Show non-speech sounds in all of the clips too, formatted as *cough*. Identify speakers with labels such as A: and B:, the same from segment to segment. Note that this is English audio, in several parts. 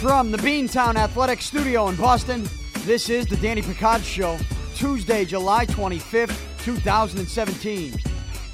A: From the Beantown Athletic Studio in Boston, this is the Danny Picard Show, Tuesday, July 25th, 2017.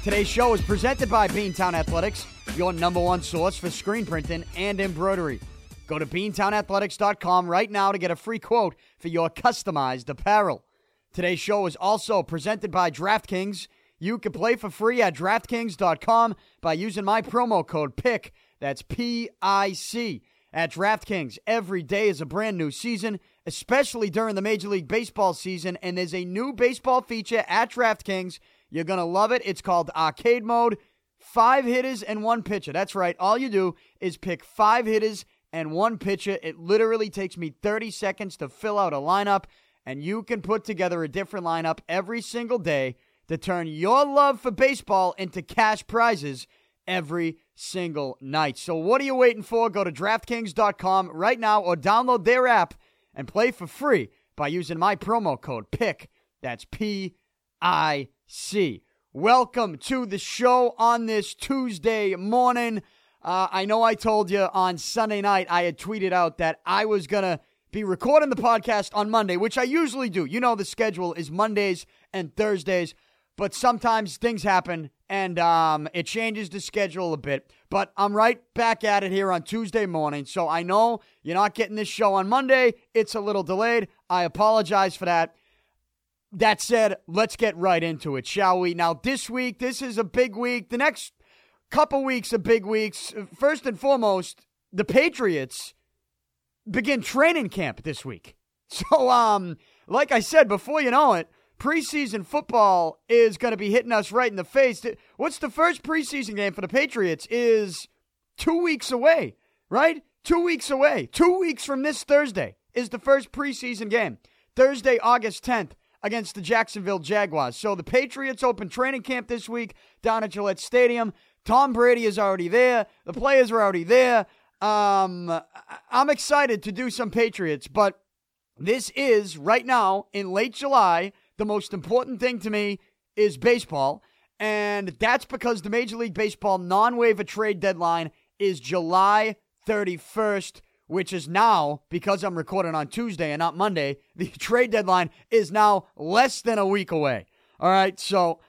A: Today's show is presented by Beantown Athletics, your number one source for screen printing and embroidery. Go to beantownathletics.com right now to get a free quote for your customized apparel. Today's show is also presented by DraftKings. You can play for free at DraftKings.com by using my promo code PICK. That's P I C. At DraftKings, every day is a brand new season, especially during the Major League Baseball season. And there's a new baseball feature at DraftKings. You're going to love it. It's called Arcade Mode. Five hitters and one pitcher. That's right. All you do is pick five hitters and one pitcher. It literally takes me 30 seconds to fill out a lineup, and you can put together a different lineup every single day to turn your love for baseball into cash prizes every single night. So, what are you waiting for? Go to DraftKings.com right now or download their app and play for free by using my promo code PIC. That's P I C. Welcome to the show on this Tuesday morning. Uh, I know I told you on Sunday night I had tweeted out that I was going to be recording the podcast on Monday, which I usually do. You know, the schedule is Mondays and Thursdays, but sometimes things happen and um, it changes the schedule a bit. But I'm right back at it here on Tuesday morning. So I know you're not getting this show on Monday. It's a little delayed. I apologize for that. That said, let's get right into it, shall we? Now, this week, this is a big week. The next couple weeks are big weeks. First and foremost, the Patriots begin training camp this week. *laughs* So, um, like I said, before you know it, preseason football is going to be hitting us right in the face. What's the first preseason game for the Patriots is two weeks away, right? Two weeks away. Two weeks from this Thursday is the first preseason game. Thursday, August 10th against the Jacksonville Jaguars. So the Patriots open training camp this week down at Gillette Stadium. Tom Brady is already there. The players are already there. Um, I'm excited to do some Patriots, but this is right now in late July the most important thing to me is baseball. And that's because the Major League Baseball non waiver trade deadline is July 31st, which is now, because I'm recording on Tuesday and not Monday, *laughs* the trade deadline is now less than a week away. All right. So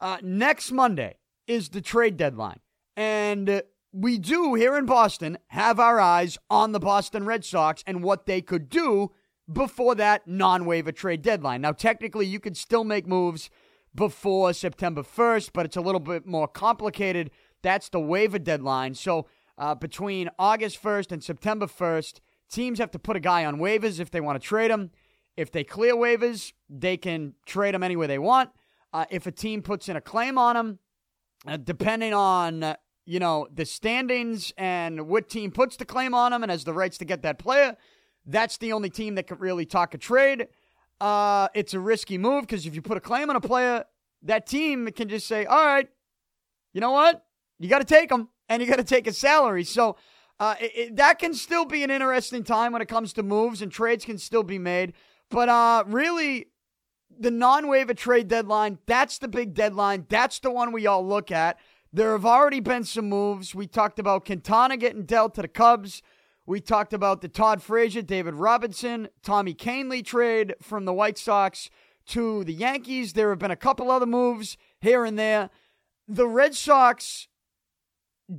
A: uh, next Monday is the trade deadline. And we do here in Boston have our eyes on the Boston Red Sox and what they could do before that non waiver trade deadline. Now, technically, you could still make moves before September 1st, but it's a little bit more complicated. That's the waiver deadline. So, uh, between August 1st and September 1st, teams have to put a guy on waivers if they want to trade him. If they clear waivers, they can trade him anywhere they want. Uh, if a team puts in a claim on him, uh, depending on you know the standings and what team puts the claim on him and has the rights to get that player, that's the only team that could really talk a trade. Uh, it's a risky move because if you put a claim on a player, that team can just say, all right, you know what? You got to take him and you got to take his salary. So uh, it, it, that can still be an interesting time when it comes to moves and trades can still be made. But uh, really, the non waiver trade deadline, that's the big deadline. That's the one we all look at. There have already been some moves. We talked about Quintana getting dealt to the Cubs. We talked about the Todd Frazier, David Robertson, Tommy Kahnle trade from the White Sox to the Yankees. There have been a couple other moves here and there. The Red Sox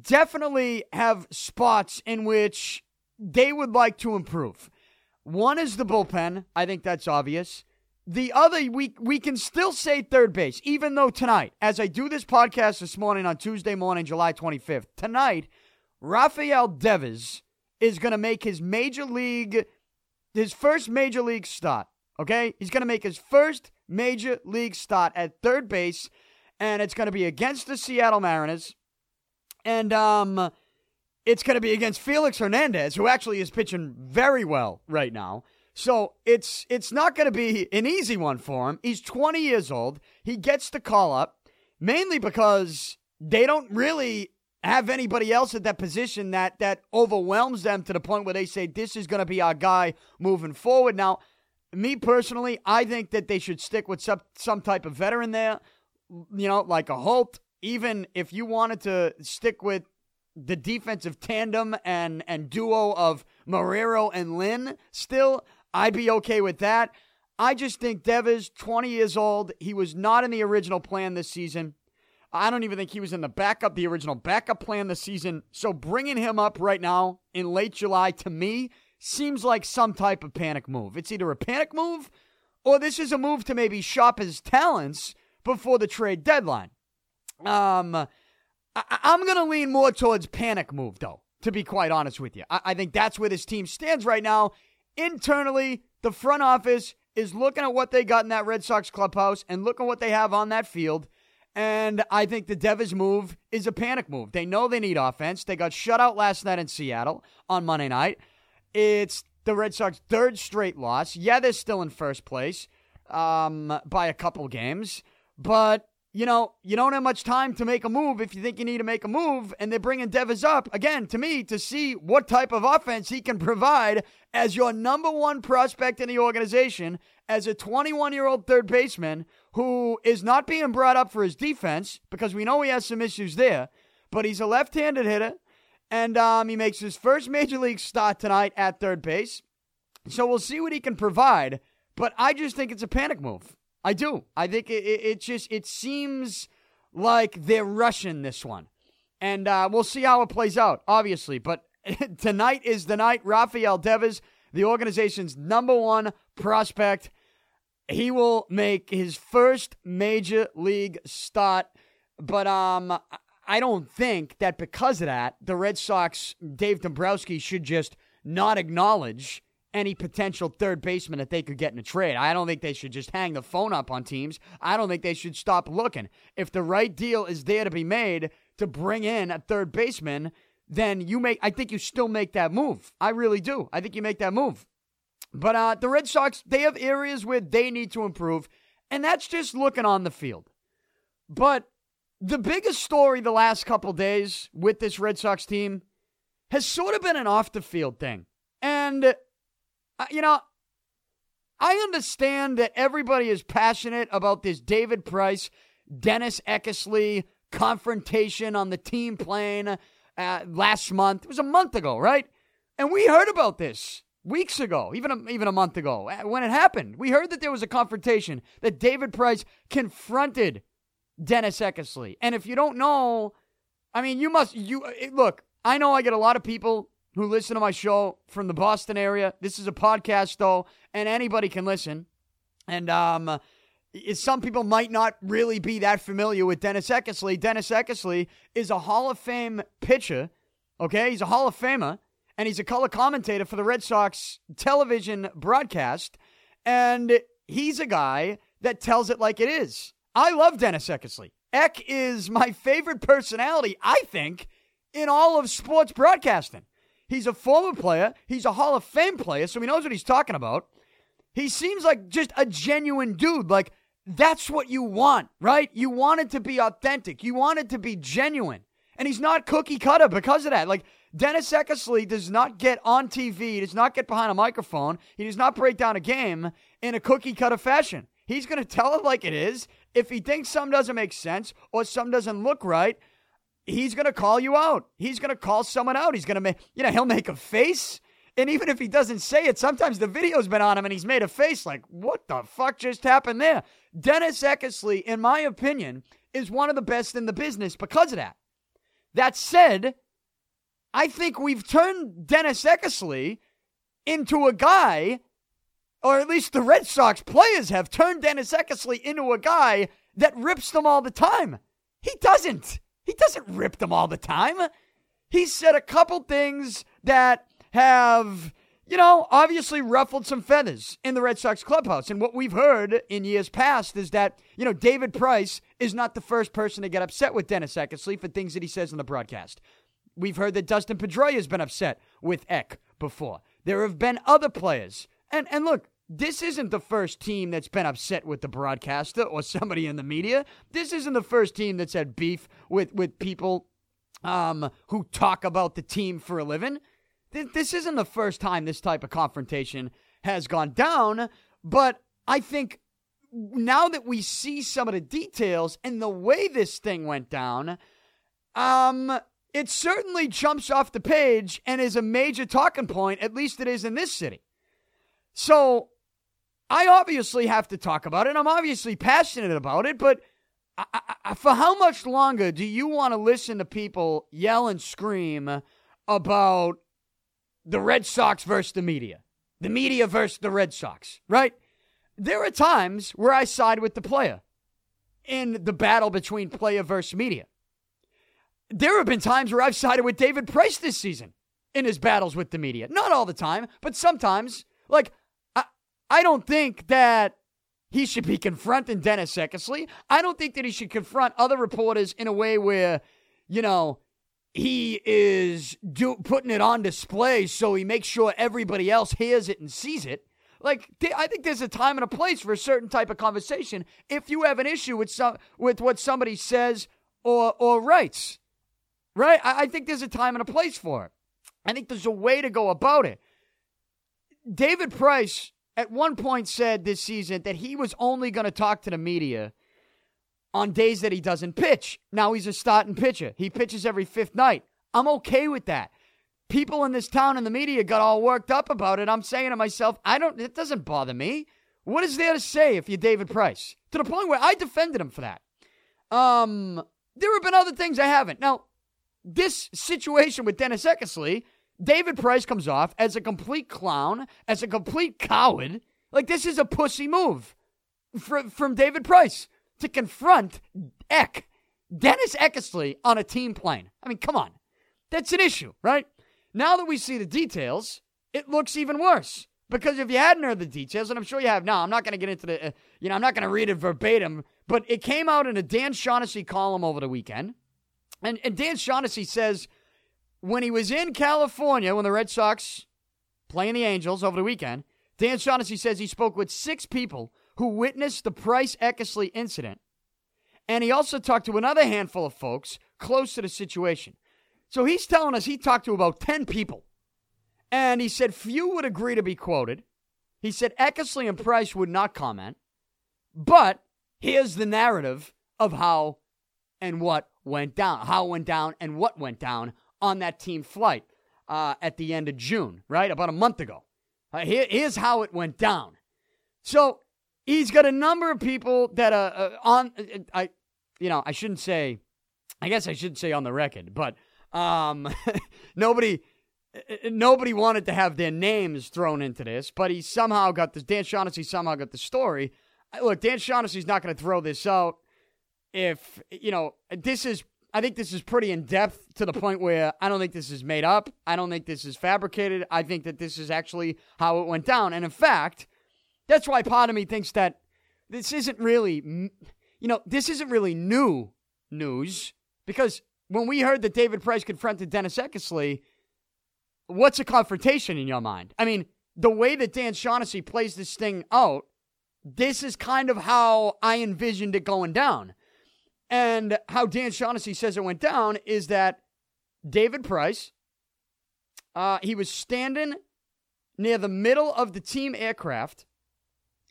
A: definitely have spots in which they would like to improve. One is the bullpen. I think that's obvious. The other, we, we can still say third base, even though tonight, as I do this podcast this morning on Tuesday morning, July 25th, tonight, Rafael Devers is going to make his major league, his first major league start. Okay? He's going to make his first major league start at third base, and it's going to be against the Seattle Mariners. And um, it's going to be against Felix Hernandez, who actually is pitching very well right now. So it's it's not going to be an easy one for him. He's 20 years old. He gets the call up mainly because they don't really have anybody else at that position that that overwhelms them to the point where they say this is going to be our guy moving forward. Now, me personally, I think that they should stick with some some type of veteran there, you know, like a Holt, even if you wanted to stick with the defensive tandem and, and duo of Marrero and Lin, still, I'd be okay with that. I just think Devers, 20 years old, he was not in the original plan this season. I don't even think he was in the backup, the original backup plan this season. So bringing him up right now in late July to me seems like some type of panic move. It's either a panic move or this is a move to maybe shop his talents before the trade deadline. Um, I- am going to lean more towards panic move, though, to be quite honest with you. I-, I think that's where this team stands right now. Internally, the front office is looking at what they got in that Red Sox clubhouse and looking at what they have on that field. And I think the Devers move is a panic move. They know they need offense. They got shut out last night in Seattle on Monday night. It's the Red Sox' third straight loss. Yeah, they're still in first place um, by a couple games, but you know, you don't have much time to make a move if you think you need to make a move. And they're bringing Devers up again to me to see what type of offense he can provide as your number one prospect in the organization, as a 21 year old third baseman who is not being brought up for his defense because we know he has some issues there, but he's a left handed hitter. And um, he makes his first major league start tonight at third base. So we'll see what he can provide. But I just think it's a panic move. I do. I think it, it, it just it seems like they're rushing this one, and uh, we'll see how it plays out. Obviously, but *laughs* tonight is the night. Rafael Devers, the organization's number one prospect, he will make his first major league start. But um, I don't think that because of that, the Red Sox, Dave Dombrowski, should just not acknowledge any potential third baseman that they could get in a trade. I don't think they should just hang the phone up on teams. I don't think they should stop looking. If the right deal is there to be made to bring in a third baseman, then you make I think you still make that move. I really do. I think you make that move. But uh, the Red Sox, they have areas where they need to improve, and that's just looking on the field. But the biggest story the last couple days with this Red Sox team has sort of been an off the field thing. And you know, I understand that everybody is passionate about this David Price, Dennis Eckersley confrontation on the team plane uh, last month. It was a month ago, right? And we heard about this weeks ago, even a, even a month ago uh, when it happened. We heard that there was a confrontation that David Price confronted Dennis Eckersley. And if you don't know, I mean, you must you uh, look. I know I get a lot of people who listen to my show from the Boston area. This is a podcast, though, and anybody can listen. And um, some people might not really be that familiar with Dennis Eckersley. Dennis Eckersley is a Hall of Fame pitcher. Okay, he's a Hall of Famer, and he's a color commentator for the Red Sox television broadcast. And he's a guy that tells it like it is. I love Dennis Eckersley. Eck is my favorite personality, I think, in all of sports broadcasting. He's a former player. He's a Hall of Fame player, so he knows what he's talking about. He seems like just a genuine dude. Like, that's what you want, right? You want it to be authentic. You want it to be genuine. And he's not cookie cutter because of that. Like, Dennis Eckersley does not get on TV, does not get behind a microphone, he does not break down a game in a cookie cutter fashion. He's going to tell it like it is. If he thinks something doesn't make sense or something doesn't look right, he's going to call you out. He's going to call someone out. He's going to make, you know, he'll make a face. And even if he doesn't say it, sometimes the video's been on him and he's made a face like, what the fuck just happened there? Dennis Eckersley, in my opinion, is one of the best in the business because of that. That said, I think we've turned Dennis Eckersley into a guy, or at least the Red Sox players have turned Dennis Eckersley into a guy that rips them all the time. He doesn't. He doesn't rip them all the time. He said a couple things that have, you know, obviously ruffled some feathers in the Red Sox clubhouse. And what we've heard in years past is that, you know, David Price is not the first person to get upset with Dennis Eckersley for things that he says in the broadcast. We've heard that Dustin Pedroia has been upset with Eck before. There have been other players. And and look, this isn't the first team that's been upset with the broadcaster or somebody in the media. This isn't the first team that's had beef with, with people um, who talk about the team for a living. This isn't the first time this type of confrontation has gone down, but I think now that we see some of the details and the way this thing went down, um, it certainly jumps off the page and is a major talking point, at least it is in this city. So I obviously have to talk about it. I'm obviously passionate about it, but I, I, for how much longer do you want to listen to people yell and scream about the Red Sox versus the media? The media versus the Red Sox, right? There are times where I side with the player in the battle between player versus media. There have been times where I've sided with David Price this season in his battles with the media. Not all the time, but sometimes. Like, I, I don't think that he should be confronting Dennis Eckersley. I don't think that he should confront other reporters in a way where, you know, he is do, putting it on display so he makes sure everybody else hears it and sees it. Like I think there's a time and a place for a certain type of conversation if you have an issue with some with what somebody says or or writes. Right? I, I think there's a time and a place for it. I think there's a way to go about it. David Price at one point said this season that he was only going to talk to the media on days that he doesn't pitch. Now he's a starting pitcher. He pitches every fifth night. I'm okay with that people in this town and the media got all worked up about it. I'm saying to myself, I don't, it doesn't bother me. What is there to say if you're David Price? To the point where I defended him for that. Um, there have been other things I haven't. Now, this situation with Dennis Eckersley, David Price comes off as a complete clown, as a complete coward. Like, this is a pussy move from, from David Price to confront Eck, Dennis Eckersley on a team plane. I mean, come on. That's an issue, right? Now that we see the details, it looks even worse. Because if you hadn't heard the details, and I'm sure you have now, I'm not going to get into the, uh, you know, I'm not going to read it verbatim, but it came out in a Dan Shaughnessy column over the weekend. And, and Dan Shaughnessy says when he was in California, when the Red Sox playing the Angels over the weekend, Dan Shaughnessy says he spoke with six people who witnessed the Price Eckersley incident. And he also talked to another handful of folks close to the situation. So he's telling us he talked to about 10 people. And he said few would agree to be quoted. He said Eckersley and Price would not comment. But here's the narrative of how and what went down, how it went down and what went down on that team flight uh, at the end of June, right? About a month ago. Uh, here, here's how it went down. So he's got a number of people that are uh, on. Uh, I, you know, I shouldn't say. I guess I should say on the record, but um, *laughs* nobody, nobody wanted to have their names thrown into this, but he somehow got this. Dan Shaughnessy somehow got the story. Look, Dan Shaughnessy's not going to throw this out. If you know, this is. I think this is pretty in depth to the point where I don't think this is made up. I don't think this is fabricated. I think that this is actually how it went down. And in fact, that's why part of me thinks that this isn't really, you know, this isn't really new news because when we heard that David Price confronted Dennis Eckersley, what's a confrontation in your mind? I mean, the way that Dan Shaughnessy plays this thing out, this is kind of how I envisioned it going down. And how Dan Shaughnessy says it went down is that David Price, uh, he was standing near the middle of the team aircraft,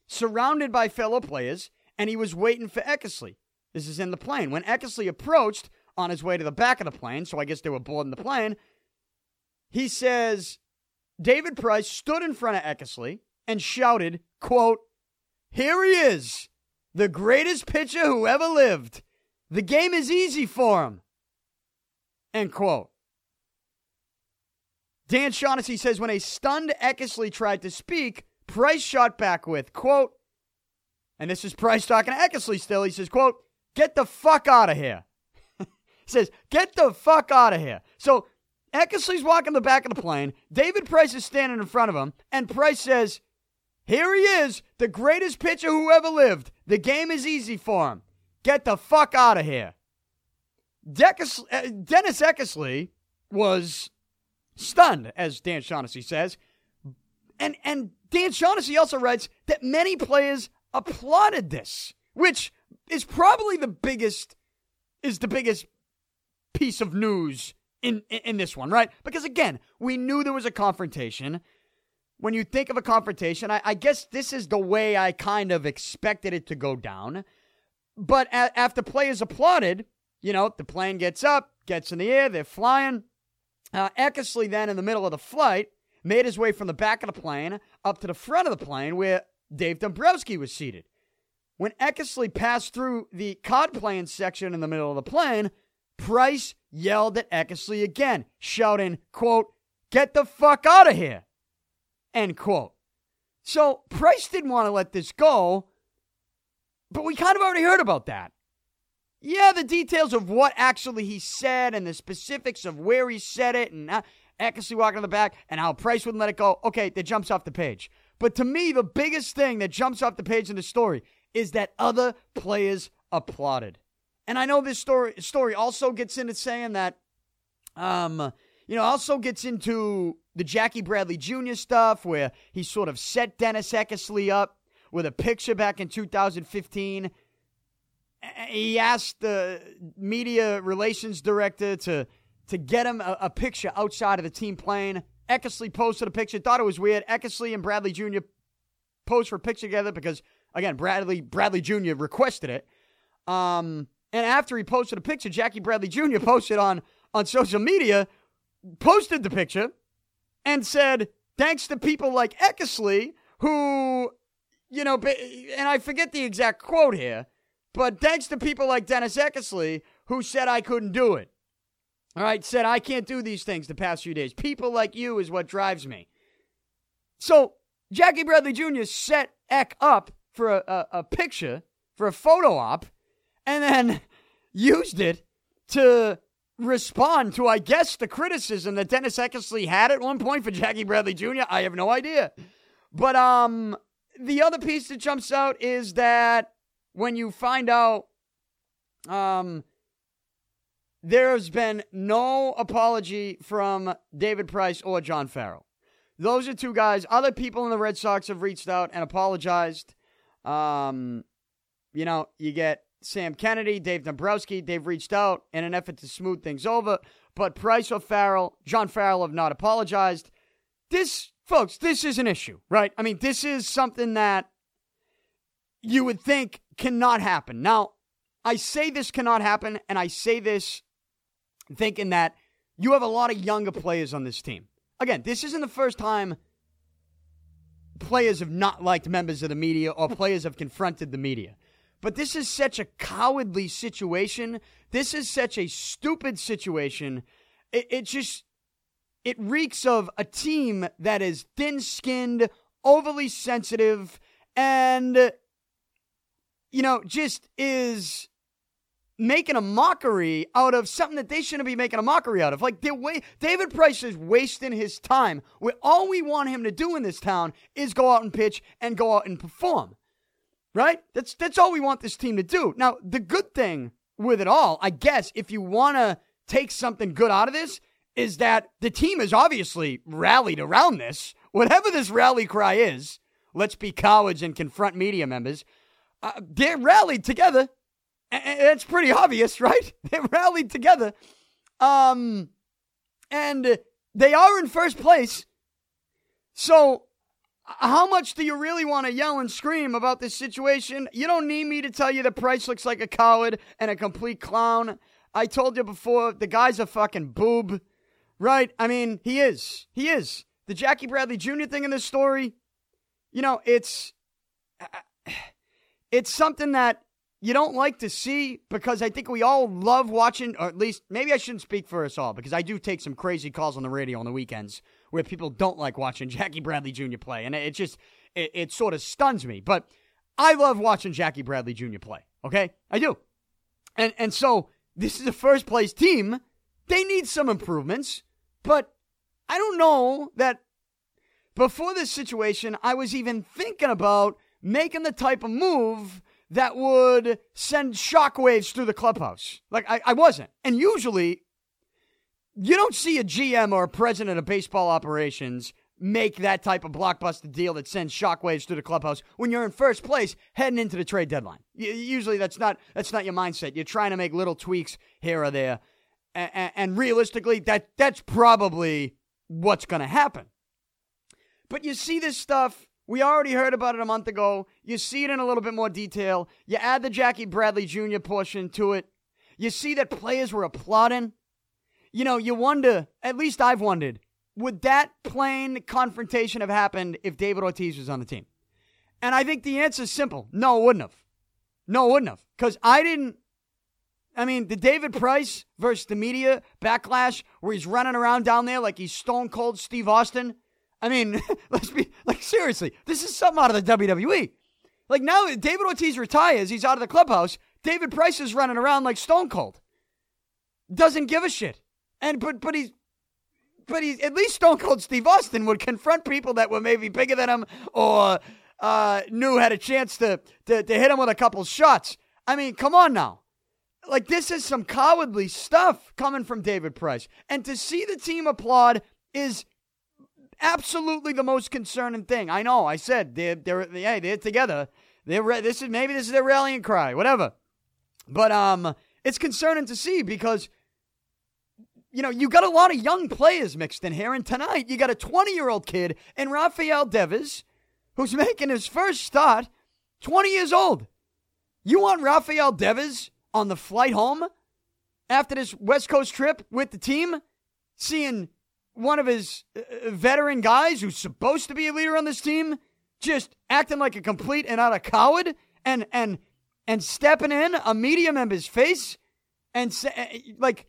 A: surrounded by fellow players, and he was waiting for Eckersley. This is in the plane. When Eckersley approached, on his way to the back of the plane, so I guess they were boarding the plane. He says David Price stood in front of Eckersley and shouted, quote, Here he is, the greatest pitcher who ever lived. The game is easy for him. End quote. Dan Shaughnessy says when a stunned Eckersley tried to speak, Price shot back with, quote, and this is Price talking to Eckersley still. He says, quote, get the fuck out of here *laughs* says, Get the fuck out of here. So Eckersley's walking the back of the plane. David Price is standing in front of him. And Price says, Here he is, the greatest pitcher who ever lived. The game is easy for him. Get the fuck out of here. Uh, Dennis Eckersley was stunned, as Dan Shaughnessy says. And, and Dan Shaughnessy also writes that many players applauded this, which is probably the biggest is the biggest piece of news in, in, in this one, right? Because again, we knew there was a confrontation. when you think of a confrontation, I, I guess this is the way I kind of expected it to go down. But a- after is applauded, you know, the plane gets up, gets in the air, they're flying. Uh, Eckersley then, in the middle of the flight, made his way from the back of the plane up to the front of the plane where Dave Dombrowski was seated. When Eckersley passed through the card playing section in the middle of the plane, Price yelled at Eckersley again, shouting, quote, get the fuck out of here, end quote. So Price didn't want to let this go, but we kind of already heard about that. Yeah, the details of what actually he said and the specifics of where he said it and uh, Eckersley walking in the back and how Price wouldn't let it go. Okay, that jumps off the page. But to me, the biggest thing that jumps off the page in the story is that other players applauded. And I know this story story also gets into saying that, um, you know, also gets into the Jackie Bradley Jr. stuff where he sort of set Dennis Eckersley up with a picture back in 2015. He asked the media relations director to to get him a, a picture outside of the team plane. Eckersley posted a picture, thought it was weird. Eckersley and Bradley Jr. posed for a picture together because, again, Bradley Bradley Jr. requested it. Um, and after he posted a picture, Jackie Bradley Jr. *laughs* posted on on social media, posted the picture, and said, "Thanks to people like Eckersley, who, you know, and I forget the exact quote here, but thanks to people like Dennis Eckersley who said I couldn't do it." All right, said I can't do these things the past few days. People like you is what drives me. So Jackie Bradley Jr. set Eck up for a, a, a picture, for a photo op, and then *laughs* used it to respond to, I guess, the criticism that Dennis Eckersley had at one point for Jackie Bradley Jr. I have no idea. But um, the other piece that jumps out is that when you find out um, there's been no apology from David Price or John Farrell. Those are two guys. Other people in the Red Sox have reached out and apologized. Um, you know, you get Sam Kennedy, Dave Dombrowski. They've reached out in an effort to smooth things over. But Price or Farrell, John Farrell have not apologized. This, folks, this is an issue, right? I mean, this is something that you would think cannot happen. Now, I say this cannot happen, and I say this thinking that you have a lot of younger players on this team. Again, this isn't the first time players have not liked members of the media or players have confronted the media. But this is such a cowardly situation. This is such a stupid situation. It, it just it reeks of a team that is thin-skinned, overly sensitive, and you know, just is making a mockery out of something that they shouldn't be making a mockery out of. Like wa- David Price is wasting his time. All we want him to do in this town is go out and pitch and go out and perform. Right? That's that's all we want this team to do. Now, the good thing with it all, I guess, if you want to take something good out of this, is that the team has obviously rallied around this. Whatever this rally cry is, let's be cowards and confront media members. Uh, they're rallied together it's pretty obvious, *laughs* right? They rallied together. Um, and they are in first place. So, how much do you really want to yell and scream about this situation? You don't need me to tell you that Price looks like a coward and a complete clown. I told you before, the guy's a fucking boob, right? I mean, he is. He is. The Jackie Bradley Jr. thing in this story, you know, it's. *sighs* It's something that you don't like to see because I think we all love watching, or at least maybe I shouldn't speak for us all because I do take some crazy calls on the radio on the weekends where people don't like watching *laughs* Jackie Bradley Jr. play, and it just it, it sort of stuns me. But I love watching Jackie Bradley Jr. play. Okay, I do, and and so this is a first place team. They need some improvements, but I don't know that before this situation I was even thinking about making the type of move that would send shockwaves through the clubhouse. Like, I, I wasn't. And usually, you don't see a GM or a president of baseball operations make that type of blockbuster deal that sends shockwaves through the clubhouse when you're in first place heading into the trade deadline. Usually, that's not that's not your mindset. You're trying to make little tweaks here or there, and, and realistically, that that's probably what's going to happen. but you see this stuff. We already heard about it a month ago. You see it in a little bit more detail. You add the Jackie Bradley Jr. portion to it. You see that players were applauding. You know, you wonder, at least I've wondered, would that plane confrontation have happened if David Ortiz was on the team? And I think the answer is simple. No, it wouldn't have. No, it wouldn't have. Because I didn't. I mean, the David Price versus the media backlash where he's running around down there like he's stone cold Steve Austin. I mean, *laughs* let's be like, seriously, this is something out of the WWE. Like now, David Ortiz retires, he's out of the clubhouse. David Price is running around like stone cold. Doesn't give a shit. And, but, but he's, but he's, at least Stone Cold Steve Austin would confront people that were maybe bigger than him or uh, knew had a chance to, to, to hit him with a couple shots. I mean, come on now. Like, this is some cowardly stuff coming from David Price. And to see the team applaud is absolutely the most concerning thing. I know, I said they're, they're, yeah, they're together. They're, this is, maybe this is their rallying cry, whatever. But, um, it's concerning to see because you know, you got a lot of young players mixed in here. And tonight, you got a 20 year old kid in Rafael Devers who's *laughs* making his first start, 20 years old. You want Rafael Devers on the flight home after this West Coast trip with the team, seeing one of his uh, uh, veteran guys who's supposed to be a leader on this team just acting like a complete and utter coward and and and stepping in a media member's face and say, uh, like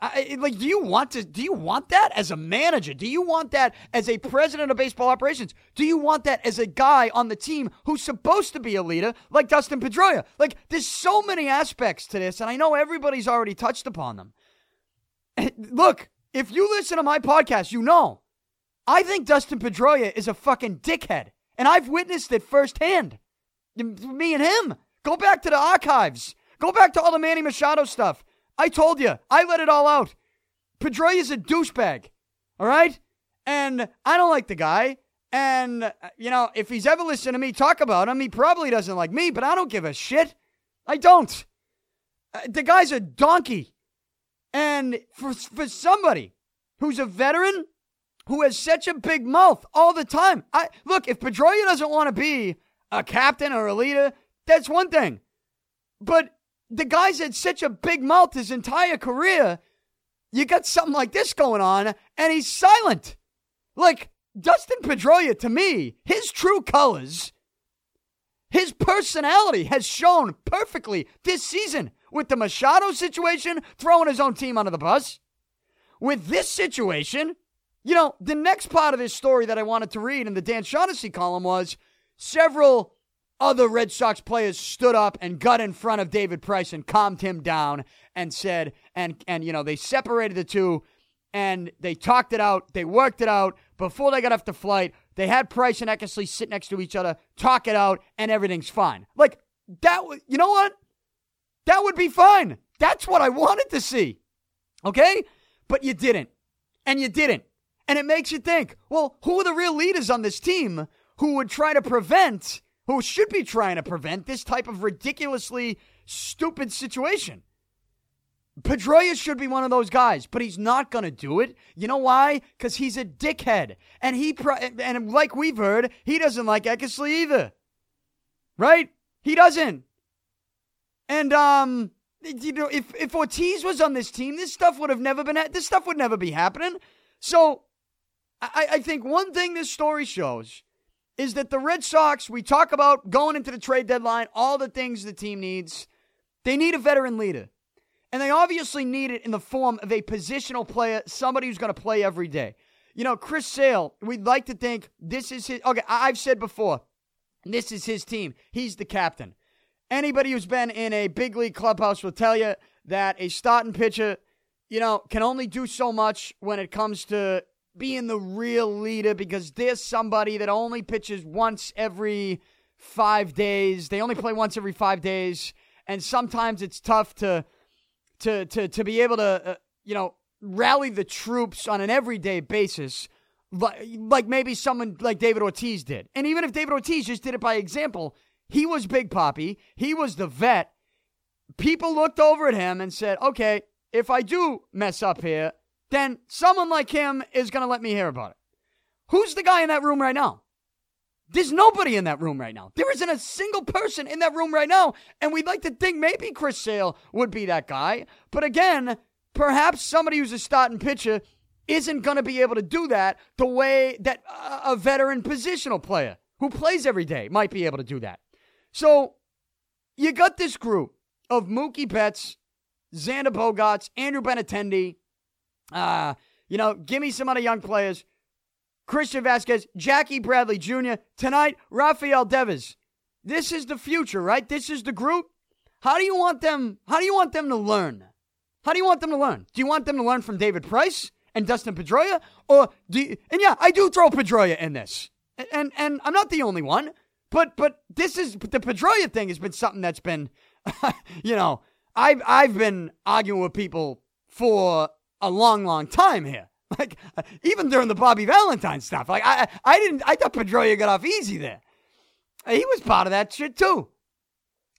A: I, like, do you want to? Do you want that as a manager? Do you want that as a president of baseball operations? Do you want that as a guy on the team who's supposed to be a leader, like Dustin Pedroia? Like, there's so many aspects to this, and I know everybody's already touched upon them. *laughs* Look, if you listen to my podcast, you know I think Dustin Pedroia is a fucking dickhead, and I've witnessed it firsthand. Me and him. Go back to the archives. Go back to all the Manny Machado stuff. I told you, I let it all out. Pedroia's a douchebag, all right? And I don't like the guy. And, uh, you know, if he's ever listened to me talk about him, he probably doesn't like me, but I don't give a shit. I don't. Uh, the guy's a donkey. And for, for somebody who's a veteran who has such a big mouth all the time, I look, if Pedroia doesn't want to be a captain or a leader, that's one thing. But the guy's had such a big mouth his entire career. You got something like this going on, and he's silent. Like Dustin Pedroia, to me, his true colors, his personality has shown perfectly this season with the Machado situation, throwing his own team under the bus. With this situation, you know, the next part of this story that I wanted to read in the Dan Shaughnessy column was several other Red Sox players stood up and got in front of David Price and calmed him down and said, and, and, you know, they separated the two and they talked it out. They worked it out before they got off the flight. They had Price and Eckersley sit next to each other, talk it out, and everything's fine. Like, that, you know what? That would be fine. That's what I wanted to see. Okay? But you didn't. And you didn't. And it makes you think, well, who are the real leaders on this team who would try to prevent who should be trying to prevent this type of ridiculously stupid situation. Pedroia should be one of those guys, but he's not going to do it. You know why? Because he's a dickhead, and he pro- and like we've heard, he doesn't like Eckersley either. Right? He doesn't. And um, you know, if if Ortiz was on this team, this stuff would have never been. This stuff would never be happening. So, I, I think one thing this story shows is that the Red Sox, we talk about going into the trade deadline, all the things the team needs. They need a veteran leader. And they obviously need it in the form of a positional player, somebody who's going to play every day. You know, Chris Sale, we'd like to think this is his. Okay, I've said before, this is his team. He's the captain. Anybody who's been in a big league clubhouse will tell you that a starting pitcher, you know, can only do so much when it comes to being the real leader because there's somebody that only pitches once every five days. They only play once every five days, and sometimes it's tough to to to to be able to uh, you know rally the troops on an everyday basis. Like, like maybe someone like David Ortiz did. And even if David Ortiz just did it by example, he was Big Papi. He was the vet. People looked over at him and said, okay, if I do mess up here, then someone like him is going to let me hear about it. Who's the guy in that room right now? There's nobody in that room right now. There isn't a single person in that room right now. And we'd like to think maybe Chris Sale would be that guy. But again, perhaps somebody who's a starting pitcher isn't going to be able to do that the way that a veteran positional player who plays every day might be able to do that. So you got this group of Mookie Betts, Xander Bogaerts, Andrew Benintendi. Uh, you know, give me some other young players. Christian Vázquez, Jackie Bradley Jr. Tonight, Rafael Devers. This is the future, right? This is the group. How do you want them? How do you want them to learn? How do you want them to learn? Do you want them to learn from David Price and Dustin Pedroia, or do? You, and yeah, I do throw Pedroia in this, and, and and I'm not the only one. But but this is the Pedroia thing has been something that's been, *laughs* you know, I've I've been arguing with people for a long long time here. *laughs* Like uh, even during the Bobby Valentine stuff, like I I didn't I thought Pedroia got off easy there. Uh, he was part of that shit too.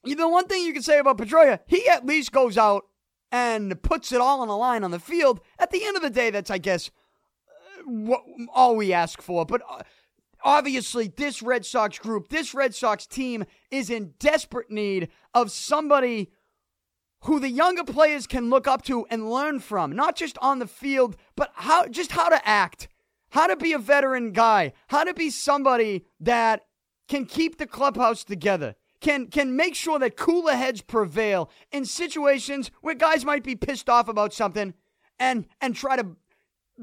A: You know, one thing you can say about Pedroia, he at least goes out and puts it all on the line on the field. At the end of the day, that's I guess uh, what all we ask for. But uh, obviously, this Red Sox group, this Red Sox team, is in desperate need of somebody who the younger players can look up to and learn from, not just on the field, but how just how to act, how to be a veteran guy, how to be somebody that can keep the clubhouse together, can can make sure that cooler heads prevail in situations where guys might be pissed off about something and and try to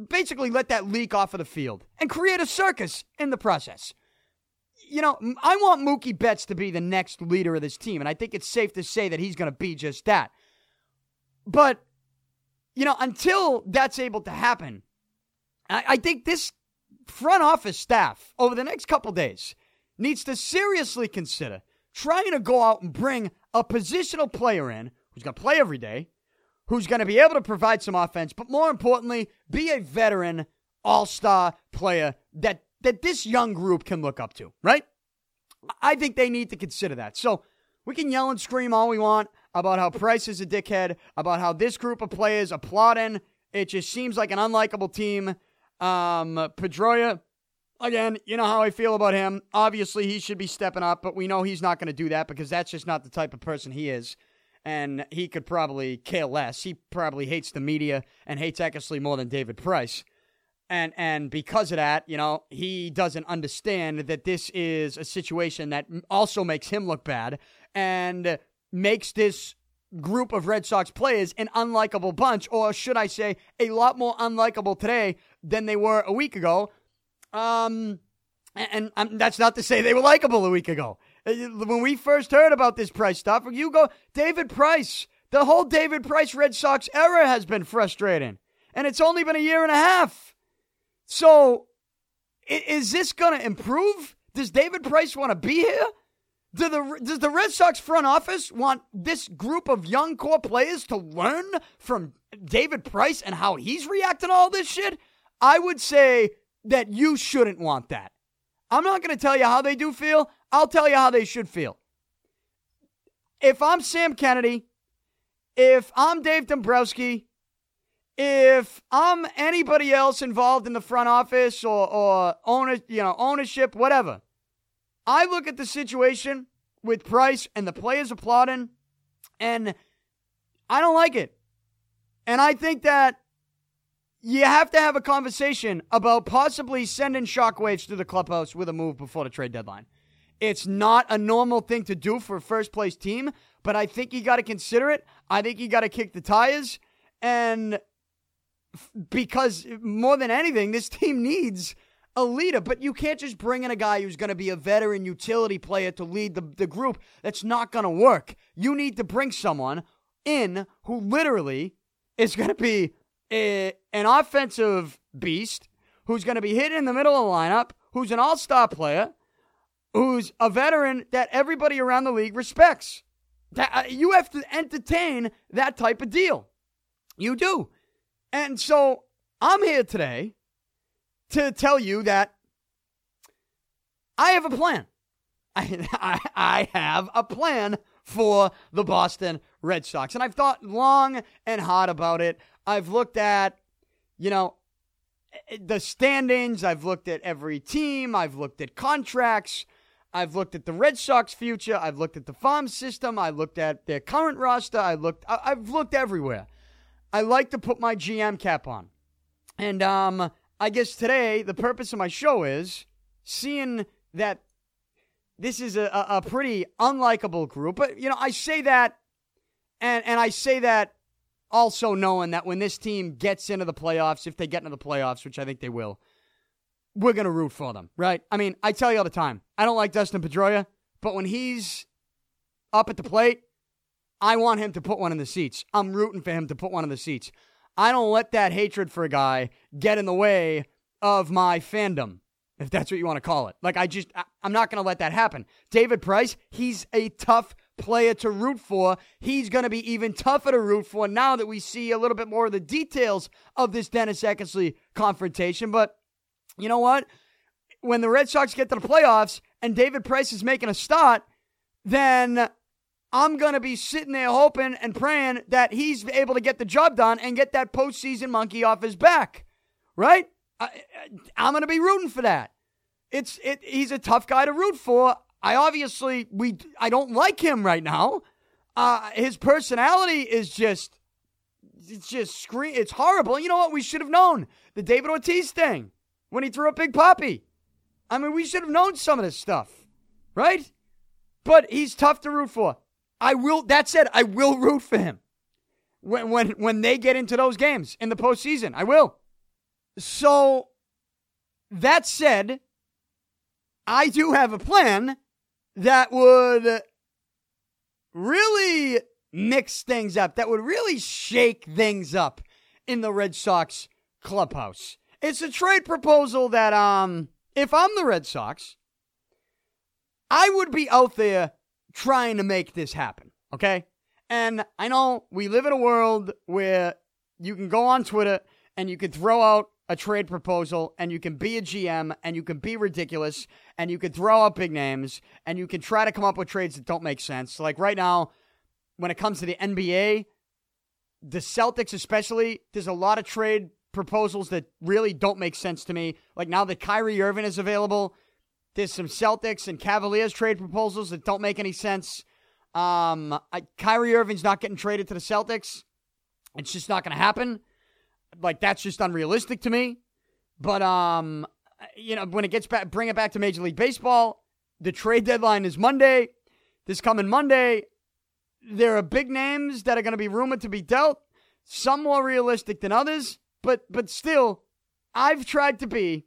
A: basically let that leak off of the field and create a circus in the process. You know, I want Mookie Betts to be the next leader of this team, and I think it's safe to say that he's going to be just that. But, you know, until that's able to happen, I, I think this front office staff over the next couple days needs to seriously consider trying to go out and bring a positional player in who's going to play every day, who's going to be able to provide some offense, but more importantly, be a veteran all-star player that that this young group can look up to, right? I think they need to consider that. So we can yell and scream all we want about how Price is a dickhead, about how this group of players applauding. It just seems like an unlikable team. Um, Pedroia, again, you know how I feel about him. Obviously, he should be stepping up, but we know he's not going to do that because that's just not the type of person he is and he could probably care less. He probably hates the media and hates Eckersley more than David Price. And and because of that, you know, he doesn't understand that this is a situation that also makes him look bad and makes this group of Red Sox players an unlikable bunch, or should I say, a lot more unlikable today than they were a week ago. Um, and, and um, that's not to say they were likable a week ago. Uh, when we first heard about this Price stuff, you go, David Price. The whole David Price Red Sox era has been frustrating. And it's only been a year and a half. So, is this going to improve? Does David Price want to be here? Do the, does the Red Sox front office want this group of young core players to learn from David Price and how he's reacting to all this shit? I would say that you shouldn't want that. I'm not going to tell you how they do feel. I'll tell you how they should feel. If I'm Sam Kennedy, if I'm Dave Dombrowski, if I'm anybody else involved in the front office or, or owner, you know, ownership, whatever, I look at the situation with Price and the players applauding, and I don't like it. And I think that you have to have a conversation about possibly sending shockwaves to the clubhouse with a move before the trade deadline. It's not a normal thing to do for a first place team, but I think you got to consider it. I think you got to kick the tires. And because more than anything, this team needs a leader, but you can't just bring in a guy who's going to be a veteran utility player to lead the, the group. That's not going to work. You need to bring someone in who literally is going to be a, an offensive beast who's going to be hit in the middle of the lineup, who's an all star player, who's a veteran that everybody around the league respects. That, uh, you have to entertain that type of deal. You do. And so I'm here today to tell you that I have a plan. I, *laughs* I, I have a plan for the Boston Red Sox. And I've thought long and hard about it. I've looked at, you know, the standings. I've looked at every team. I've looked at contracts. I've looked at the Red Sox future. I've looked at the farm system. I looked at their current roster. I looked. I, I've looked everywhere. I like to put my GM cap on, and um, I guess today the purpose of my show is seeing that this is a, a, pretty unlikable group. But you know, I say that, and and I say that also knowing that when this team gets into the playoffs, if they get into the playoffs, which I think they will, we're going to root for them, right? I mean, I tell you all the time, I don't like Dustin Pedroia, but when he's up at the plate, I want him to put one in the seats. I'm rooting for him to put one in the seats. I don't let that hatred for a guy get in the way of my fandom, if that's what you want to call it. Like, I just, I, am not going to let that happen. David Price, he's a tough player to root for. He's going to be even tougher to root for now that we see a little bit more of the details of this Dennis Eckersley confrontation. But you know what? When the Red Sox get to the playoffs and David Price is making a start, then I'm going to be sitting there hoping and praying that he's able to get the job done and get that postseason monkey off his back. Right? I, am going to be rooting for that. It's it. He's a tough guy to root for. I obviously we I don't like him right now. Uh, his personality is just it's just scream. It's horrible. You know what? We should have known the David Ortiz thing when he threw a Big Papi. I mean, we should have known some of this stuff, right? But he's tough to root for. I will. That said, I will root for him when when when they get into those games in the postseason. I will. So that said, I do have a plan that would really mix things up, that would really shake things up in the Red Sox clubhouse. It's a trade proposal that, um, if I'm the Red Sox, I would be out there trying to make this happen, okay? And I know we live in a world where you can go on Twitter and you can throw out a trade proposal and you can be a GM and you can be ridiculous and you can throw out big names and you can try to come up with trades that don't make sense. Like right now, when it comes to the NBA, the Celtics especially, there's a lot of trade proposals that really don't make sense to me. Like now that Kyrie Irving is available, there's some Celtics and Cavaliers trade proposals that don't make any sense. Um, I, Kyrie Irving's not getting traded to the Celtics. It's just not going to happen like that's just unrealistic to me. But um, you know, when it gets back, bring it back to Major League Baseball. The trade deadline is Monday. This coming Monday, there are big names that are going to be rumored to be dealt. Some more realistic than others, but but still, I've tried to be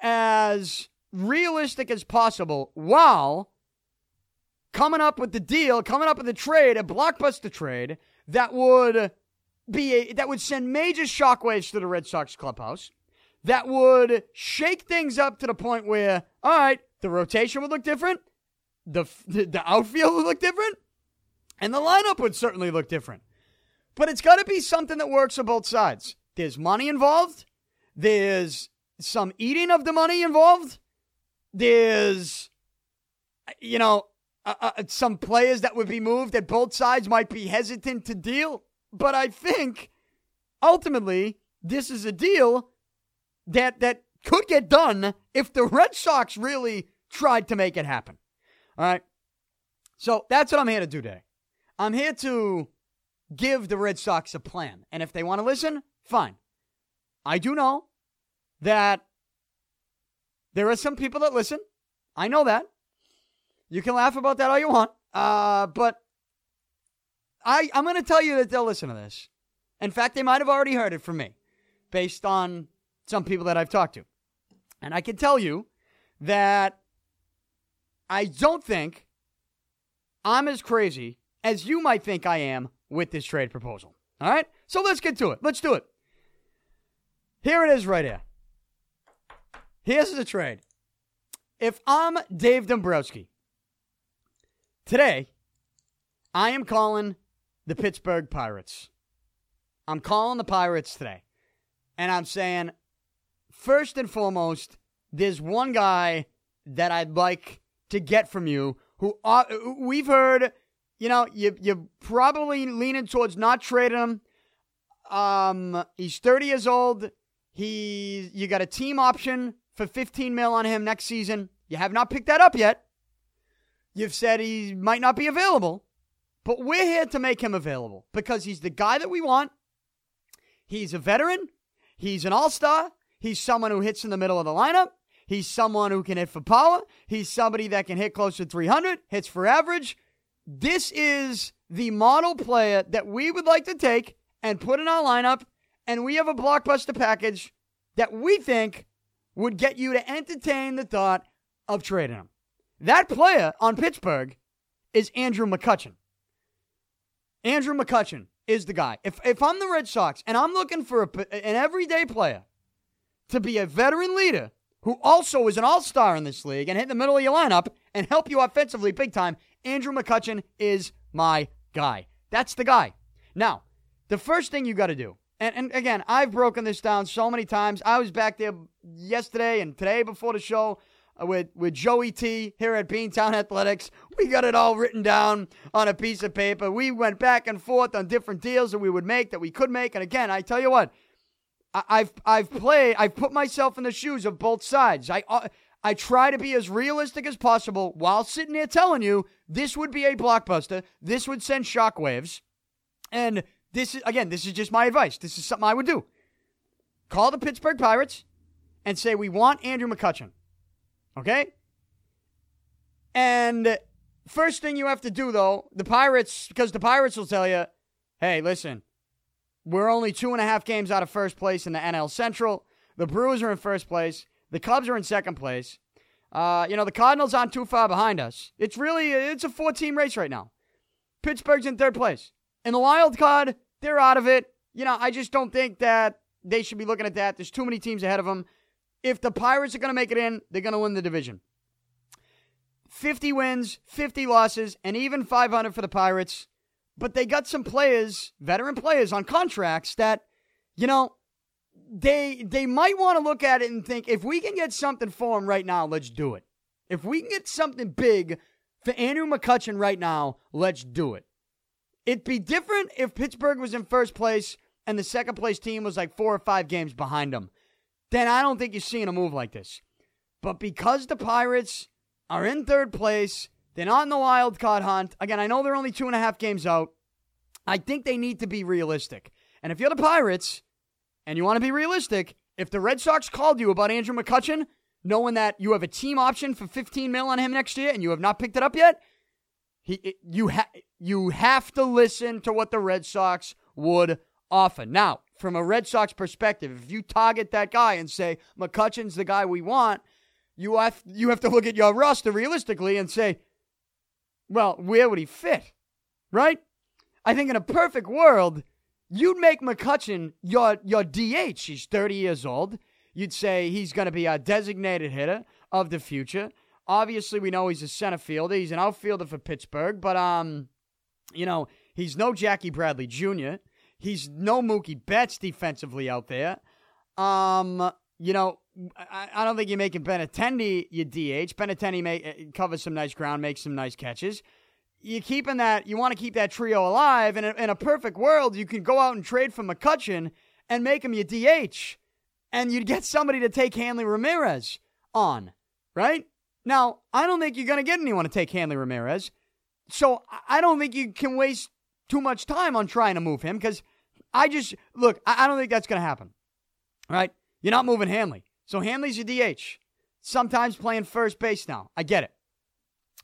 A: as realistic as possible while coming up with the deal, coming up with a trade, a blockbuster trade that would be a, that would send major shockwaves to the Red Sox clubhouse. That would shake things up to the point where, all right, the rotation would look different, the the outfield would look different, and the lineup would certainly look different. But it's got to be something that works on both sides. There's money involved. There's some eating of the money involved. There's, you know, uh, uh, some players that would be moved that both sides might be hesitant to deal. But I think ultimately this is a deal that that could get done if the Red Sox really tried to make it happen. All right. So that's what I'm here to do today. I'm here to give the Red Sox a plan. And if they want to listen, fine. I do know that there are some people that listen. I know that. You can laugh about that all you want. Uh, but I, I'm going to tell you that they'll listen to this. In fact, they might have already heard it from me based on some people that I've talked to. And I can tell you that I don't think I'm as crazy as you might think I am with this trade proposal. All right? So let's get to it. Let's do it. Here it is right here. Here's the trade. If I'm Dave Dombrowski, today I am calling the Pittsburgh Pirates. I'm calling the Pirates today. And I'm saying, first and foremost, there's one guy that I'd like to get from you who uh, we've heard, you know, you, you're probably leaning towards not trading him. Um, he's 30 years old. He, you got a team option for 15 mil on him next season. You have not picked that up yet. You've said he might not be available, but we're here to make him available because he's the guy that we want. He's a veteran. He's an all star. He's someone who hits in the middle of the lineup. He's someone who can hit for power. He's somebody that can hit close to 300, hits for average. This is the model player that we would like to take and put in our lineup, and we have a blockbuster package that we think would get you to entertain the thought of trading him. That player on Pittsburgh is Andrew McCutchen. Andrew McCutchen is the guy. If, if I'm the Red Sox and I'm looking for a, an everyday player to be a veteran leader who also is an all star in this league and hit the middle of your lineup and help you offensively big time, Andrew McCutchen is my guy. That's the guy. Now, the first thing you got to do, and, and again, I've broken this down so many times. I was back there yesterday and today before the show uh, with, with Joey T here at Beantown Athletics. We got it all written down on a piece of paper. We went back and forth on different deals that we would make, that we could make. And again, I tell you what, I, I've I've played, I've put myself in the shoes of both sides. I uh, I try to be as realistic as possible while sitting here telling you this would be a blockbuster. This would send shockwaves. And this is again, this is just my advice. This is something I would do. Call the Pittsburgh Pirates and say we want Andrew McCutchen. Okay? And first thing you have to do, though, the Pirates, because the Pirates will tell you, hey, listen, we're only two and a half games out of first place in the NL Central. The Brewers are in first place. The Cubs are in second place. Uh, you know, the Cardinals aren't too far behind us. It's really, it's a four team race right now. Pittsburgh's in third place. In the wild card, they're out of it. You know, I just don't think that they should be looking at that. There's too many teams ahead of them. If the Pirates are going to make it in, they're going to win the division. 50 wins, 50 losses, and even 500 for the Pirates. But they got some players, veteran players on contracts that, you know, they they might want to look at it and think if we can get something for him right now, let's do it. If we can get something big for Andrew McCutchen right now, let's do it. It'd be different if Pittsburgh was in first place and the second place team was like four or five games behind them then I don't think you're seeing a move like this. But because the Pirates are in third place, they're not in the wild card hunt. Again, I know they're only two and a half games out. I think they need to be realistic. And if you're the Pirates and you want to be realistic, if the Red Sox called you about Andrew McCutchen, knowing that you have a team option for 15 mil on him next year and you have not picked it up yet, he, you, ha- you have to listen to what the Red Sox would offer. Now, from a Red Sox perspective, if you target that guy and say McCutchen's the guy we want, you have you have to look at your roster realistically and say, well, where would he fit? Right? I think in a perfect world, you'd make McCutchen your your DH. He's 30 years old. You'd say he's going to be a designated hitter of the future. Obviously, we know he's a center fielder. He's an outfielder for Pittsburgh, but um, you know, he's no Jackie Bradley Jr. He's no Mookie Betts defensively out there. Um, you know, I, I don't think you're making Benintendi your DH. Benintendi may, uh, covers some nice ground, makes some nice catches. You're keeping that. You want to keep that trio alive. And in, in a perfect world, you can go out and trade for McCutchen and make him your DH, and you'd get somebody to take Hanley Ramirez on, right? Now, I don't think you're going to get anyone to take Hanley Ramirez. So I don't think you can waste too much time on trying to move him because I just look. I, I don't think that's going to happen. Right? You're not moving Hanley, so Hanley's your DH. Sometimes playing first base now. I get it,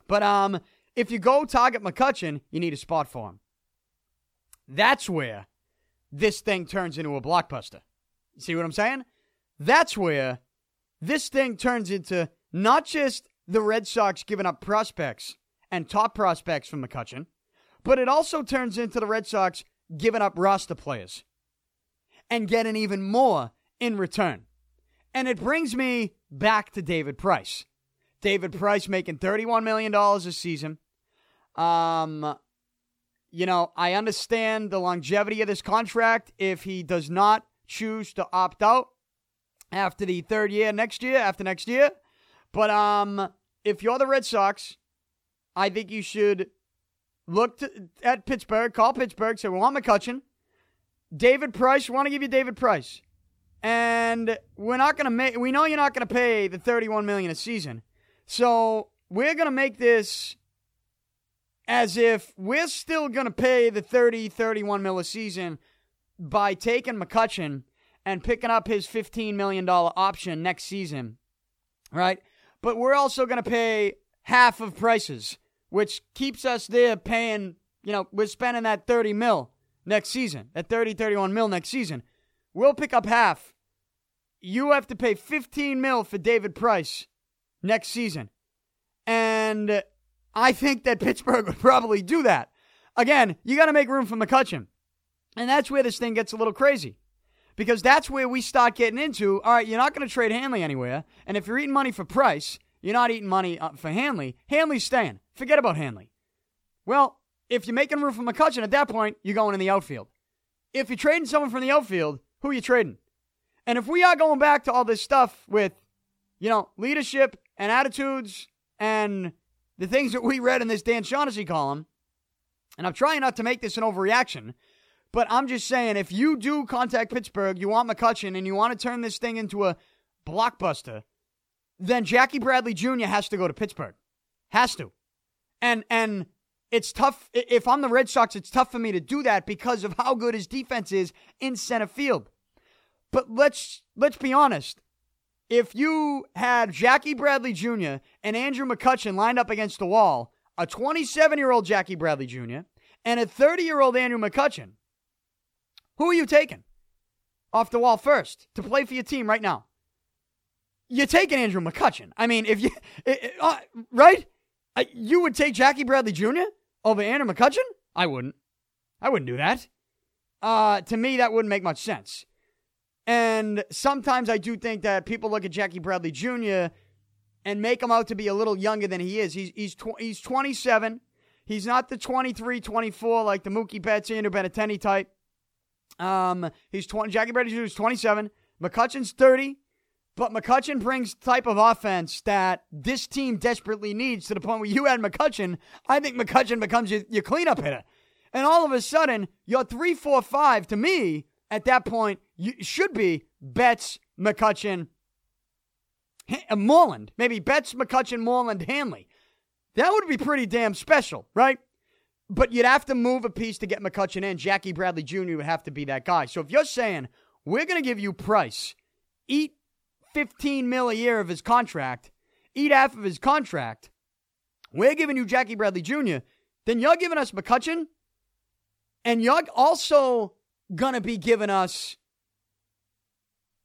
A: but um, if you go target McCutchen, you need a spot for him. That's where this thing turns into a blockbuster. See what I'm saying? That's where this thing turns into not just the Red Sox giving up prospects and top prospects from McCutchen, but it also turns into the Red Sox giving up roster players and getting even more in return. And it brings me back to David Price. David Price making $31 million a season. Um, you know, I understand the longevity of this contract if he does not choose to opt out after the third year next year, after next year. But um, if you're the Red Sox, I think you should Look to, at Pittsburgh, call Pittsburgh, say, we want McCutchen. David Price, we want to give you David Price. and we're not going to make. We know you're not going to pay the 31 million a season, so we're going to make this as if we're still going to pay the 30, 31 mil a season by taking McCutchen and picking up his $15 million option next season, right? But we're also going to pay half of Price's, which keeps us there paying, you know, we're spending that 30 mil next season, that 30, 31 mil next season. We'll pick up half. You have to pay 15 mil for David Price next season. And I think that Pittsburgh *laughs* would probably do that. Again, you got to make room for McCutchen. And that's where this thing gets a little crazy. Because that's where we start getting into all right, you're not going to trade Hanley anywhere. And if you're eating money for Price, you're not eating money uh, for Hanley. Hanley's staying. Forget about Hanley. Well, if you're making room for McCutchen at that point, you're going in the outfield. If you're trading someone from the outfield, who are you trading? And if we are going back to all this stuff with, you know, leadership and attitudes and the things that we read in this Dan Shaughnessy column, and I'm trying not to make this an overreaction, but I'm just saying if you do contact Pittsburgh, you want McCutchen, and you want to turn this thing into a blockbuster, then Jackie Bradley Jr. has to go to Pittsburgh. Has to. And and it's tough if I'm the Red Sox, it's tough for me to do that because of how good his defense is in center field. But let's let's be honest if you had Jackie Bradley Jr. and Andrew McCutchen lined up against the wall, a 27 year old Jackie Bradley Jr. and a 30 year old Andrew McCutchen, who are you taking off the wall first to play for your team right now? You're taking Andrew McCutchen. I mean, if you, *laughs* uh, right? You would take Jackie Bradley Jr. over Andrew McCutchen? I wouldn't. I wouldn't do that. Uh, to me, that wouldn't make much sense. And sometimes I do think that people look at Jackie Bradley Jr. and make him out to be a little younger than he is. He's he's tw- he's 27. He's not the 23, 24 like the Mookie Betts, Andrew Benintendi type. Um, he's 20. Jackie Bradley Jr. is 27. McCutchen's 30. But McCutchen brings type of offense that this team desperately needs to the point where you add McCutchen, I think McCutchen becomes your, your cleanup hitter. And all of a sudden, your 3 4 5 to me at that point you should be Betts, McCutchen, uh, Moreland. Maybe Betts, McCutchen, Moreland, Hanley. That would be pretty damn special, right? But you'd have to move a piece to get McCutchen in. Jackie Bradley Jr. would have to be that guy. So if you're saying we're going to give you Price, eat 15 mil a year of his contract, eat half of his contract, we're giving you Jackie Bradley Jr., then you're giving us McCutchen, and you're also going to be giving us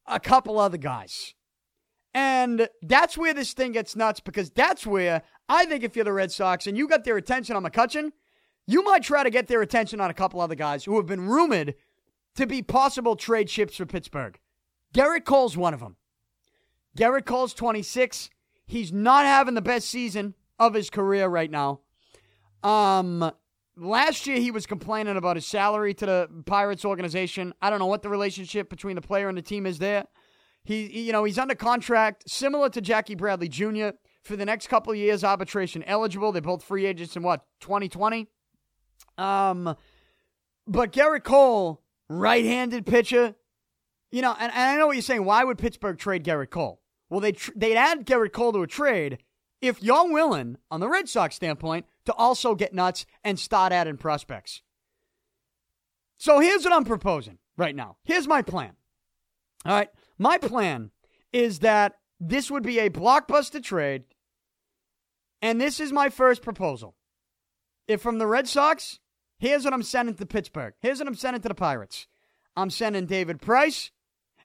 A: a couple other guys. And that's where this thing gets nuts because that's where I think if you're the Red Sox and you got their attention on McCutchen, you might try to get their attention on a couple other guys who have been rumored to be possible trade chips for Pittsburgh. Gerrit Cole's one of them. Gerrit Cole's 26. He's not having the best season of his career right now. Um, Last year, he was complaining about his salary to the Pirates organization. I don't know what the relationship between the player and the team is there. He, you know, he's under contract similar to Jackie Bradley Jr. for the next couple of years, arbitration eligible. They're both free agents in what 2020. Um, but Gerrit Cole, right-handed pitcher, you know, and, and I know what you're saying. Why would Pittsburgh trade Gerrit Cole? Well, they tr- they'd add Gerrit Cole to a trade if you're willing, on the Red Sox standpoint, to also get nuts and start adding prospects. So here's what I'm proposing right now. Here's my plan. All right. My plan is that this would be a blockbuster trade. And this is my first proposal. If from the Red Sox, here's what I'm sending to Pittsburgh. Here's what I'm sending to the Pirates. I'm sending David Price,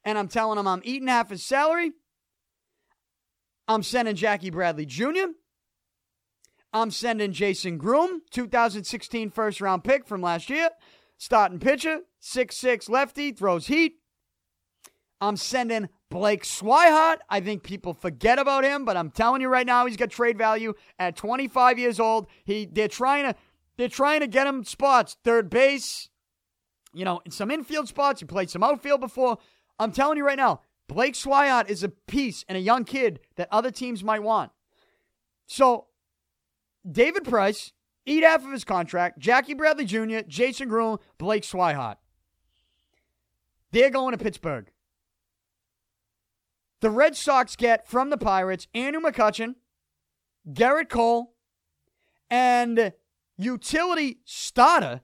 A: and I'm telling him I'm eating half his salary. I'm sending Jackie Bradley Jr. I'm sending Jason Groome, 2016 first round pick from last year, starting pitcher, six-six lefty, throws heat. I'm sending Blake Swihart. I think people forget about him, but I'm telling you right now, he's got trade value at 25 years old. He they're trying to they're trying to get him spots, third base, you know, in some infield spots. He played some outfield before. I'm telling you right now, Blake Swihart is a piece and a young kid that other teams might want. So David Price, eat half of his contract, Jackie Bradley Jr., Jason Groome, Blake Swihart. They're going to Pittsburgh. the Red Sox get from the Pirates Andrew McCutchen, Gerrit Cole, and utility starter,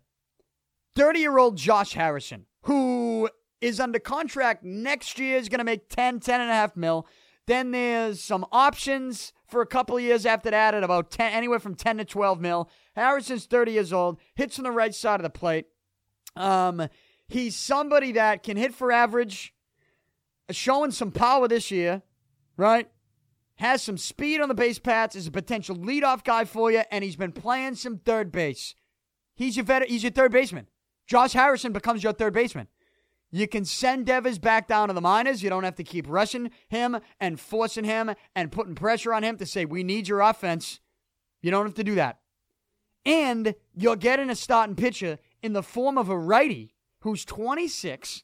A: 30 year old Josh Harrison, who is under contract next year, is going to make 10, 10 and a half mil. Then there's some options for a couple of years after that at about 10, anywhere from 10 to 12 mil. Harrison's 30 years old, hits on the right side of the plate. Um, he's somebody that can hit for average, showing some power this year, right? Has some speed on the base paths, is a potential leadoff guy for you, and he's been playing some third base. He's your vet- he's your third baseman. Josh Harrison becomes your third baseman. You can send Devers back down to the minors. You don't have to keep rushing him and forcing him and putting pressure on him to say, we need your offense. You don't have to do that. And you're getting a starting pitcher in the form of a righty who's 26,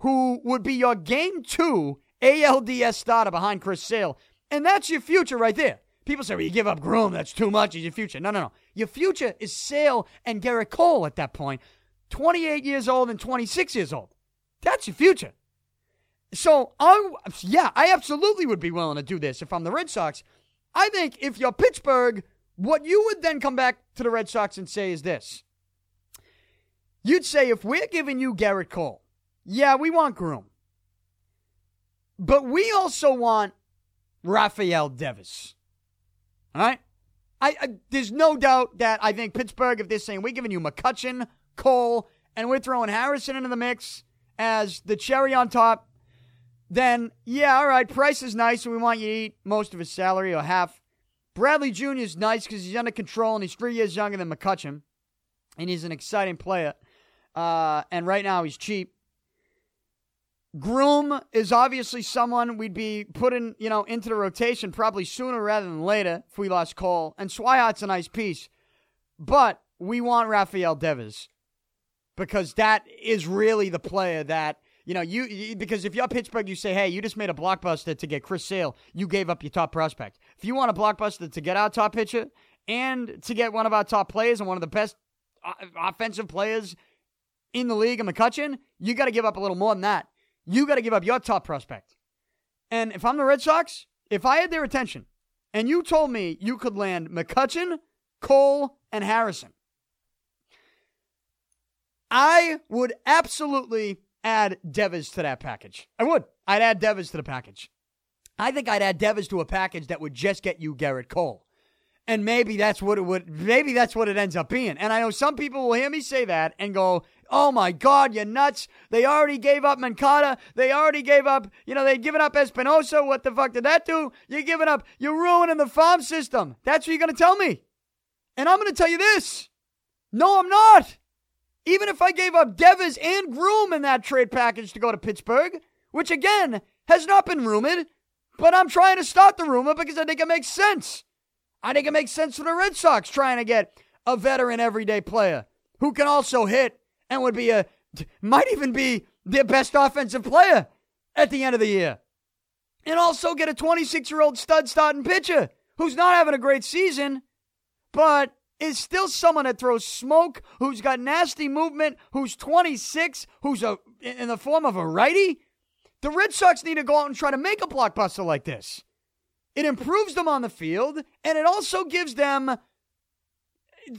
A: who would be your game two ALDS starter behind Chris Sale. And that's your future right there. People say, well, you give up Groome, that's too much, he's your future. No, no, no. Your future is Sale and Gerrit Cole at that point, 28 years old and 26 years old. That's your future. So, I, yeah, I absolutely would be willing to do this if I'm the Red Sox. I think if you're Pittsburgh, what you would then come back to the Red Sox and say is this. You'd say, if we're giving you Gerrit Cole, yeah, we want Groome. But we also want Rafael Devers. All right? I, I, there's no doubt that I think Pittsburgh, if they're saying we're giving you McCutchen, Cole, and we're throwing Harrison into the mix, as the cherry on top, then yeah, all right, Price is nice and we want you to eat most of his salary or half. Bradley Jr. is nice because he's under control and he's three years younger than McCutchen. And he's an exciting player. Uh, and right now he's cheap. Groome is obviously someone we'd be putting, you know, into the rotation probably sooner rather than later if we lost Cole. And Swihart's a nice piece. But we want Rafael Devers because that is really the player that you know you, you, because if you're Pittsburgh, you say, hey, you just made a blockbuster to get Chris Sale, you gave up your top prospect. If you want a blockbuster to get our top pitcher and to get one of our top players and one of the best offensive players in the league in McCutchen, you got to give up a little more than that. You got to give up your top prospect. And if I'm the Red Sox, if I had their attention, and you told me you could land McCutchen, Cole, and Harrison I would absolutely add Devers to that package. I would. I'd add Devers to the package. I think I'd add Devers to a package that would just get you Gerrit Cole. And maybe that's what it would maybe that's what it ends up being. And I know some people will hear me say that and go, Oh my God, you're nuts. They already gave up Moncada. They already gave up, you know, they'd given up Espinoza. What the fuck did that do? You're giving up, you're ruining the farm system. That's what you're going to tell me. And I'm going to tell you this. No, I'm not. Even if I gave up Devers and Groome in that trade package to go to Pittsburgh, which again has not been rumored, but I'm trying to start the rumor because I think it makes sense. I think it makes sense for the Red Sox trying to get a veteran everyday player who can also hit and would be a might even be their best offensive player at the end of the year. And also get a 26 year old stud starting pitcher who's not having a great season, but is still someone that throws smoke, who's got nasty movement, who's 26, who's a in the form of a righty. The Red Sox need to go out and try to make a blockbuster like this. It improves them on the field, and it also gives them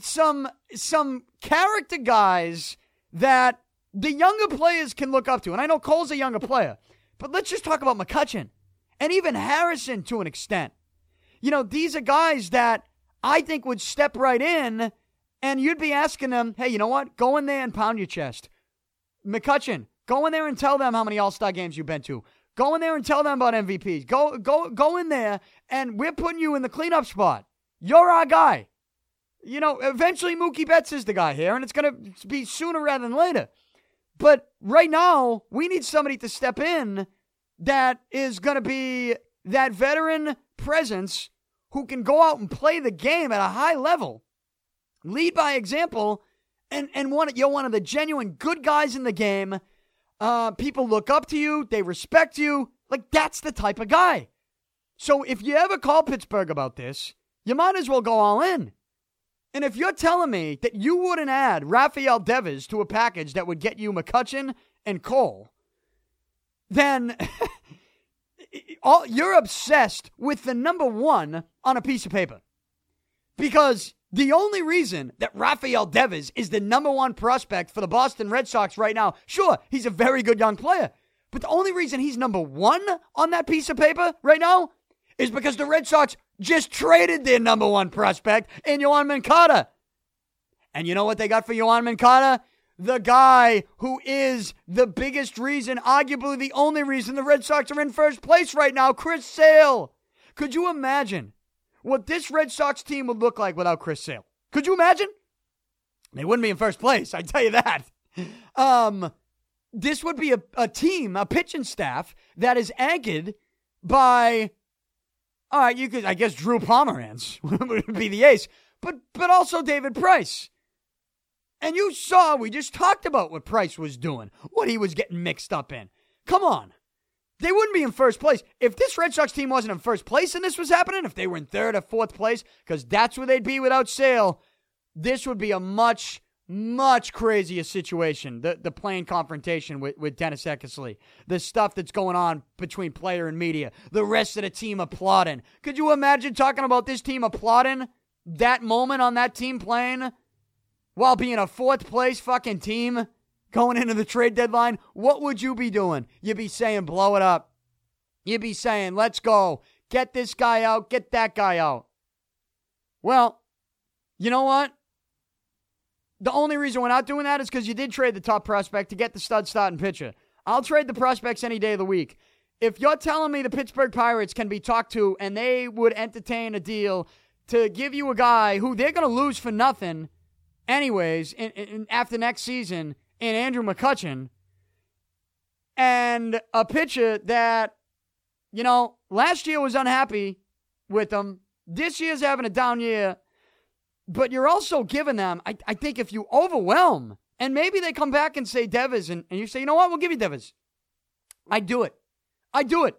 A: some some character guys that the younger players can look up to. And I know Cole's a younger player, but let's just talk about McCutchen and even Harrison to an extent. You know, these are guys that I think would step right in and you'd be asking them, hey, you know what? Go in there and pound your chest. McCutchen, go in there and tell them how many All Star games you've been to. Go in there and tell them about MVPs. Go, go, go in there, and we're putting you in the cleanup spot. You're our guy. You know, eventually Mookie Betts is the guy here, and it's going to be sooner rather than later. But right now, we need somebody to step in that is going to be that veteran presence who can go out and play the game at a high level, lead by example, and and one you're one of the genuine good guys in the game. Uh, people look up to you, they respect you. Like that's the type of guy. So if you ever call Pittsburgh about this, you might as well go all in. And if you're telling me that you wouldn't add Rafael Devers to a package that would get you McCutchen and Cole, then *laughs* all, you're obsessed with the number one on a piece of paper. Because the only reason that Rafael Devers is the number one prospect for the Boston Red Sox right now, sure, he's a very good young player. But the only reason he's number one on that piece of paper right now is because the Red Sox just traded their number one prospect in Yoan Moncada. And you know what they got for Yoan Moncada? The guy who is the biggest reason, arguably the only reason the Red Sox are in first place right now, Chris Sale. Could you imagine what this Red Sox team would look like without Chris Sale? Could you imagine? They wouldn't be in first place, I tell you that. Um, this would be a, a team, a pitching staff that is anchored by, all right, you could, I guess, Drew Pomeranz *laughs* would be the ace, but but also David Price. And you saw, we just talked about what Price was doing, what he was getting mixed up in. Come on. They wouldn't be in first place. If this Red Sox team wasn't in first place and this was happening, if they were in third or fourth place, because that's where they'd be without Sale, this would be a much much crazier situation. The the playing confrontation with, with Dennis Eckersley, the stuff that's going on between player and media, the rest of the team applauding. Could you imagine talking about this team applauding that moment on that team playing while being a fourth place fucking team going into the trade deadline? What would you be doing? You'd be saying blow it up. You'd be saying let's go, get this guy out, get that guy out. Well, you know what? The only reason we're not doing that is because you did trade the top prospect to get the stud starting pitcher. I'll trade the prospects any day of the week. If you're telling me the Pittsburgh Pirates can be talked to and they would entertain a deal to give you a guy who they're going to lose for nothing, anyways, in, in, after next season, in Andrew McCutchen, and a pitcher that, you know, last year was unhappy with them. This year's having a down year but you're also giving them, I, I think if you overwhelm, and maybe they come back and say Devers, and, and you say, you know what, we'll give you Devers. I do it. I do it.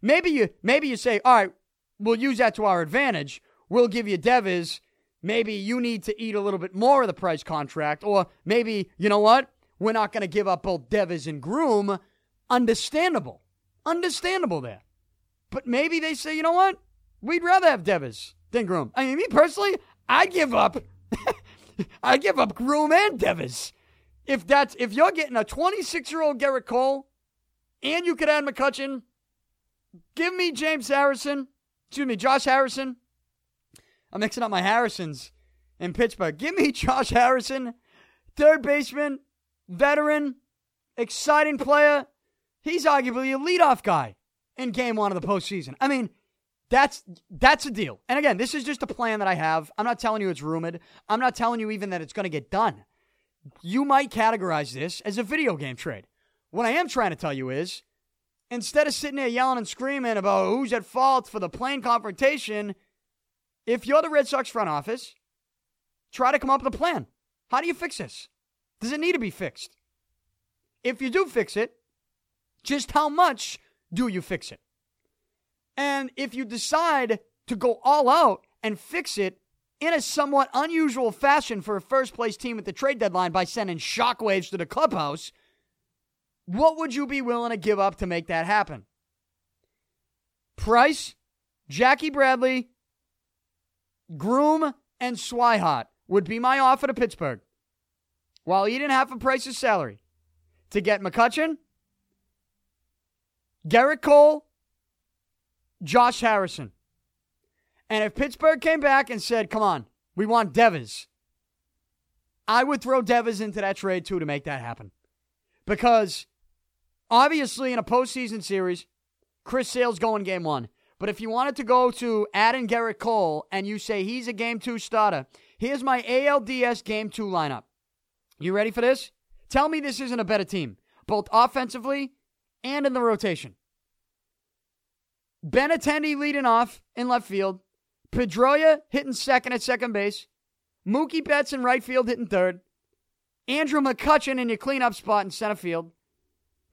A: Maybe you maybe you say, all right, we'll use that to our advantage. We'll give you Devers. Maybe you need to eat a little bit more of the Price contract, or maybe you know what, we're not going to give up both Devers and Groome. Understandable, understandable there. But maybe they say, you know what, we'd rather have Devers than Groome. I mean, me personally, I give up. *laughs* I give up Groome and Devers. If that's if you're getting a 26 year old Gerrit Cole, and you could add McCutchen, give me James Harrison. Excuse me, Josh Harrison. I'm mixing up my Harrisons in Pittsburgh. Give me *laughs* Josh Harrison, third baseman, veteran, exciting player. He's arguably a leadoff guy in game one of the postseason. I mean, that's that's a deal. And again, this is just a plan that I have. I'm not telling you it's rumored. I'm not telling you even that it's going to get done. You might categorize this as a video game trade. What I am trying to tell you is instead of sitting there yelling and screaming about who's at fault for the plane confrontation, if you're the Red Sox front office, try to come up with a plan. How do you fix this? Does it need to be fixed? If you do fix it, just how much do you fix it? And if you decide to go all out and fix it in a somewhat unusual fashion for a first place team at the trade deadline by sending shockwaves to the clubhouse, what would you be willing to give up to make that happen? Price, Jackie Bradley, Groome, and Swihart would be my offer to Pittsburgh while eating half a price of Price's salary to get McCutchen, Gerrit Cole, Josh Harrison. And if Pittsburgh came back and said, come on, we want Devers, I would throw Devers into that trade too to make that happen. Because obviously in a postseason series, Chris Sale's going game one. But if you wanted to go to adding Gerrit Cole and you say he's a game two starter, here's my ALDS game two lineup. You ready for this? Tell me this isn't a better team, both offensively and in the rotation. Benintendi leading off in left field. Pedroia hitting second at second base. Mookie Betts in right field hitting third. Andrew McCutchen in your cleanup spot in center field.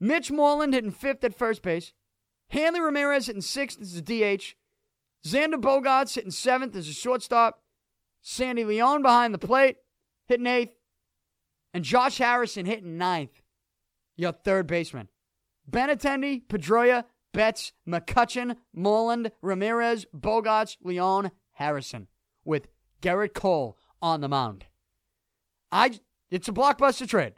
A: Mitch Moreland hitting fifth at first base. Hanley Ramirez hitting sixth as a DH. Xander Bogaerts hitting seventh as a shortstop. Sandy Leon behind the plate hitting eighth. And Josh Harrison hitting ninth. Your third baseman. Benintendi, Pedroia, Betts, McCutchen, Moreland, Ramirez, Bogaerts, Leon, Harrison, with Gerrit Cole on the mound. I it's a blockbuster trade.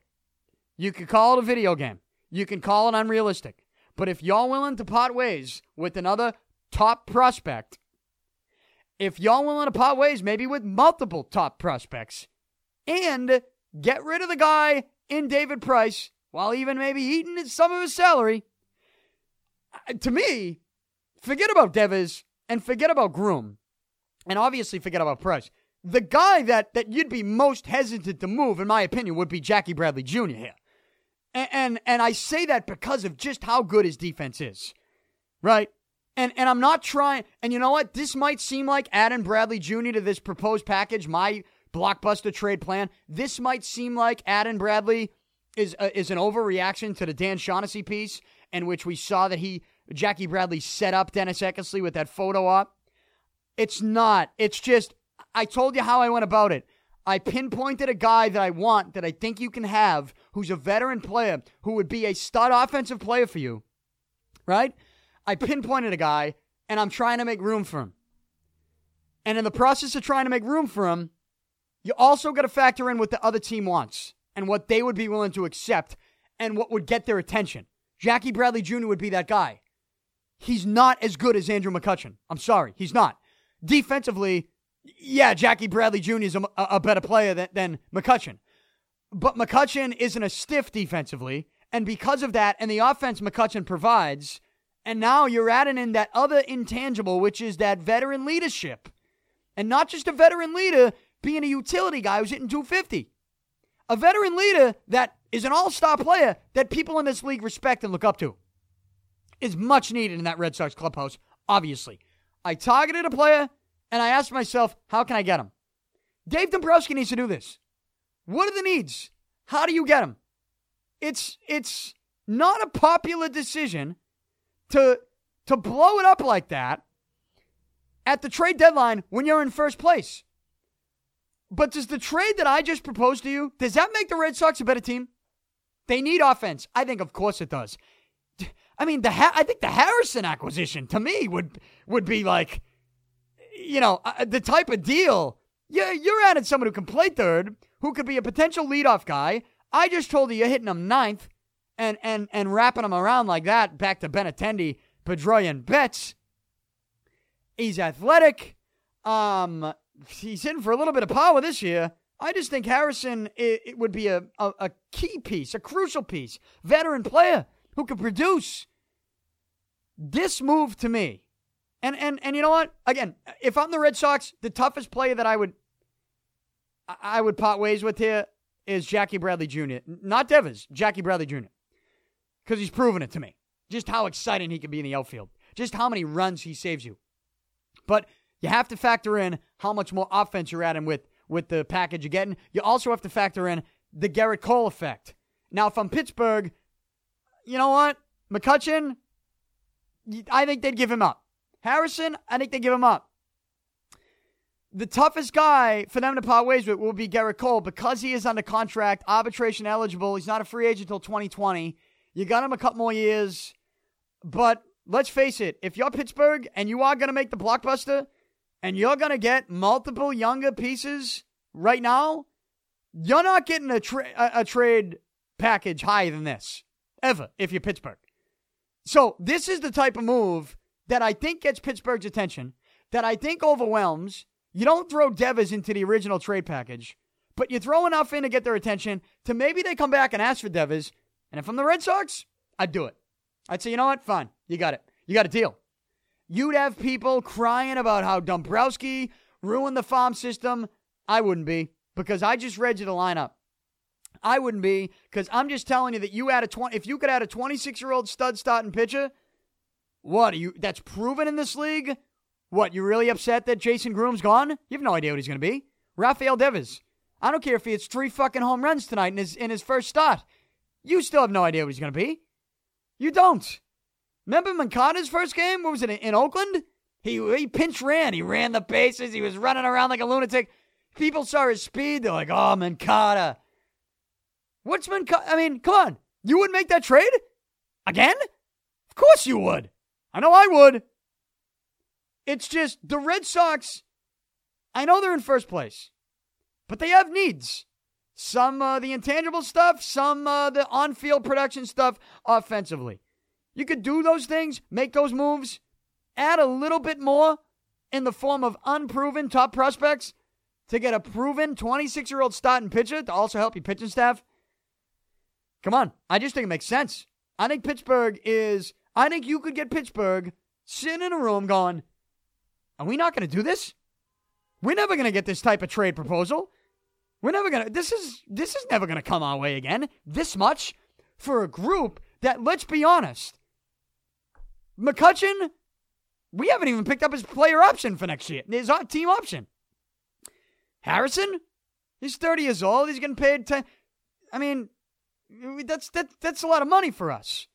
A: You could call it a video game. You can call it unrealistic. But if y'all willing to part ways with another top prospect, if y'all willing to part ways maybe with multiple top prospects, and get rid of the guy in David Price while even maybe eating some of his salary, to me, forget about Devers and forget about Groome, and obviously forget about Price. The guy that, that you'd be most hesitant to move, in my opinion, would be Jackie Bradley Jr. here. And, and, and I say that because of just how good his defense is, right? And and I'm not trying. And you know what? This might seem like adding Bradley Jr. to this proposed package, my blockbuster trade plan. This might seem like adding Bradley is uh, is an overreaction to the Dan Shaughnessy piece, in which we saw that he Jackie Bradley set up Dennis Eckersley with that photo op. It's not. It's just I told you how I went about it. I pinpointed a guy that I want, that I think you can have, who's a veteran player, who would be a stud offensive player for you, right? I pinpointed a guy, and I'm trying to make room for him. And in the process of trying to make room for him, you also got to factor in what the other team wants and what they would be willing to accept and what would get their attention. Jackie Bradley Jr. would be that guy. He's not as good as Andrew McCutchen. I'm sorry, he's not. Defensively, yeah, Jackie Bradley Jr. is a, a better player than, than McCutchen. But McCutchen isn't a stiff defensively. And because of that, and the offense McCutchen provides, and now you're adding in that other intangible, which is that veteran leadership. And not just a veteran leader being a utility guy who's hitting 250. A veteran leader that is an all star player that people in this league respect and look up to is much needed in that Red Sox clubhouse, obviously. I targeted a player and I asked myself, how can I get him? Dave Dombrowski needs to do this. What are the needs? How do you get them? It's it's not a popular decision to to blow it up like that at the trade deadline when you're in first place. But does the trade that I just proposed to you, does that make the Red Sox a better team? They need offense. I think of course it does. I mean, the ha- I think the Harrison acquisition to me would would be like you know, uh, the type of deal. Yeah, you're adding someone who can play third, who could be a potential leadoff guy. I just told you you're hitting him ninth and and and wrapping him around like that back to Benintendi, Pedroia, and Betts. He's athletic. Um, he's hitting for a little bit of power this year. I just think Harrison it, it would be a, a, a key piece, a crucial piece, veteran player who could produce. This move to me and and and you know what? Again, if I'm the Red Sox, the toughest player that I would I would part ways with here is Jackie Bradley Jr. Not Devers, Jackie Bradley Jr. Because he's proven it to me. Just how exciting he can be in the outfield. Just how many runs he saves you. But you have to factor in how much more offense you're adding with with the package you're getting. You also have to factor in the Gerrit Cole effect. Now, if I'm Pittsburgh, you know what? McCutchen, I think they'd give him up. Harrison, I think they give him up. The toughest guy for them to part ways with will be Gerrit Cole because he is under contract, arbitration eligible. He's not a free agent until 2020. You got him a couple more years. But let's face it, if you're Pittsburgh and you are going to make the blockbuster and you're going to get multiple younger pieces right now, you're not getting a, tra- a, a trade package higher than this ever if you're Pittsburgh. So this is the type of move that I think gets Pittsburgh's attention, that I think overwhelms. You don't throw Devers into the original trade package, but you throw enough in to get their attention to maybe they come back and ask for Devers. And if I'm the Red Sox, I'd do it. I'd say, you know what? Fine. You got it. You got a deal. You'd have people crying about how Dombrowski ruined the farm system. I wouldn't be because I just read you the lineup. I wouldn't be because I'm just telling you that you had a 20, if you could add a 26 year old stud starting pitcher what are you? That's proven in this league. What you really upset that Jason Groome's gone? You have no idea what he's going to be. Rafael Devers. I don't care if he hits three fucking home runs tonight in his in his first start. You still have no idea what he's going to be. You don't. Remember Moncada's first game? What was it in, Oakland? He he pinch ran. He ran the bases. He was running around like a lunatic. People saw his speed. They're like, "Oh, Moncada." What's Moncada? I mean, come on. You would make that trade again? Of course you would. I know I would. It's just the Red Sox, I know they're in first place, but they have needs. Some uh, the intangible stuff, some uh, the on field production stuff offensively. You could do those things, make those moves, add a little bit more in the form of unproven top prospects to get a proven 26 year old starting pitcher to also help your pitching staff. Come on. I just think it makes sense. I think Pittsburgh is, I think you could get Pittsburgh sitting in a room going, Are we not going to do this? We're never going to get this type of trade proposal. We're never going to, this is, this is never going to come our way again. This much for a group that, let's be honest, McCutchen, we haven't even picked up his player option for next year, his team option. Harrison, he's 30 years old. He's getting paid 10. I mean, that's that that's a lot of money for us.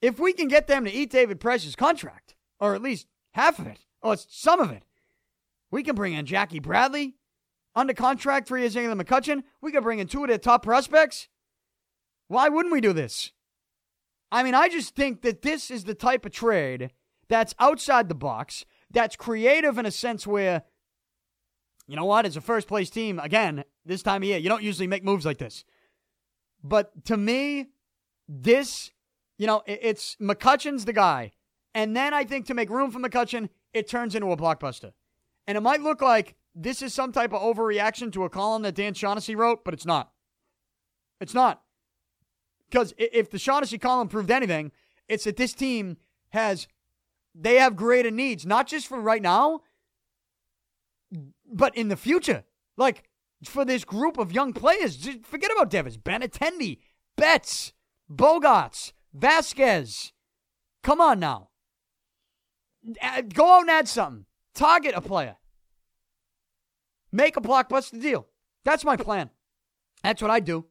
A: If we can get them to eat David Price's contract, or at least half of it, Oh, or some of it, we can bring in Jackie Bradley under contract for years younger than McCutchen. We can bring in two of their top prospects. Why wouldn't we do this? I mean, I just think that this is the type of trade that's outside the box, that's creative in a sense where, you know what, as a first place team, again, this time of year, you don't usually make moves like this. But to me, this, you know, it's McCutchen's the guy. And then I think to make room for McCutchen, it turns into a blockbuster. And it might look like this is some type of overreaction to a column that Dan Shaughnessy wrote, but it's not. It's not. Because if the Shaughnessy column proved anything, it's that this team has, they have greater needs, not just for right now, but in the future. Like, for this group of young players. Just forget about Devers, Benintendi, Betts, Bogaerts, Vázquez. Come on now. Go out and add something. Target a player. Make a blockbuster deal. That's my plan. That's what I'd do.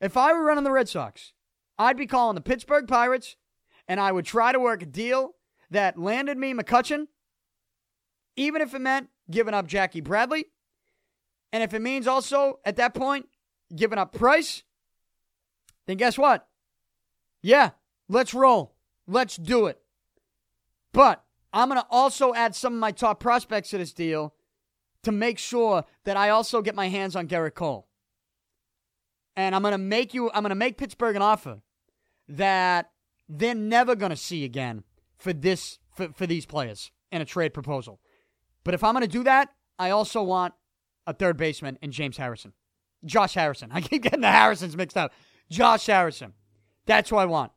A: If I were running the Red Sox, I'd be calling the Pittsburgh Pirates and I would try to work a deal that landed me McCutchen, even if it meant giving up Jackie Bradley and if it means also at that point giving up Price, then guess what? Yeah, let's roll. Let's do it. But I'm going to also add some of my top prospects to this deal to make sure that I also get my hands on Gerrit Cole. And I'm going to make you I'm going to make Pittsburgh an offer that they're never going to see again for this for, for these players in a trade proposal. But if I'm going to do that, I also want a third baseman in James Harrison. Josh Harrison. *laughs* I keep getting the Harrisons mixed up. Josh Harrison. That's who I want.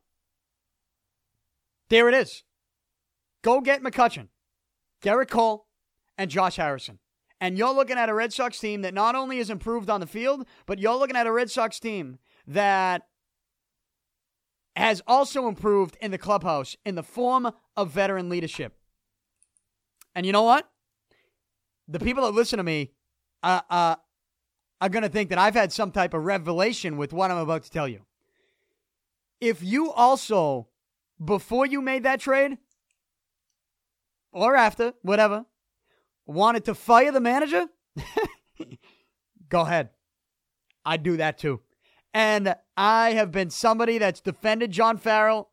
A: There it is. Go get McCutchen, Gerrit Cole, and Josh Harrison. And you're looking at a Red Sox team that not only is improved on the field, but you're looking at a Red Sox team that has also improved in the clubhouse in the form of veteran leadership. And you know what? The people that listen to me uh, uh, are going to think that I've had some type of revelation with what I'm about to tell you. If you also, before you made that trade, or after, whatever, wanted to fire the manager, *laughs* go ahead. I'd do that too. And I have been somebody that's defended John Farrell.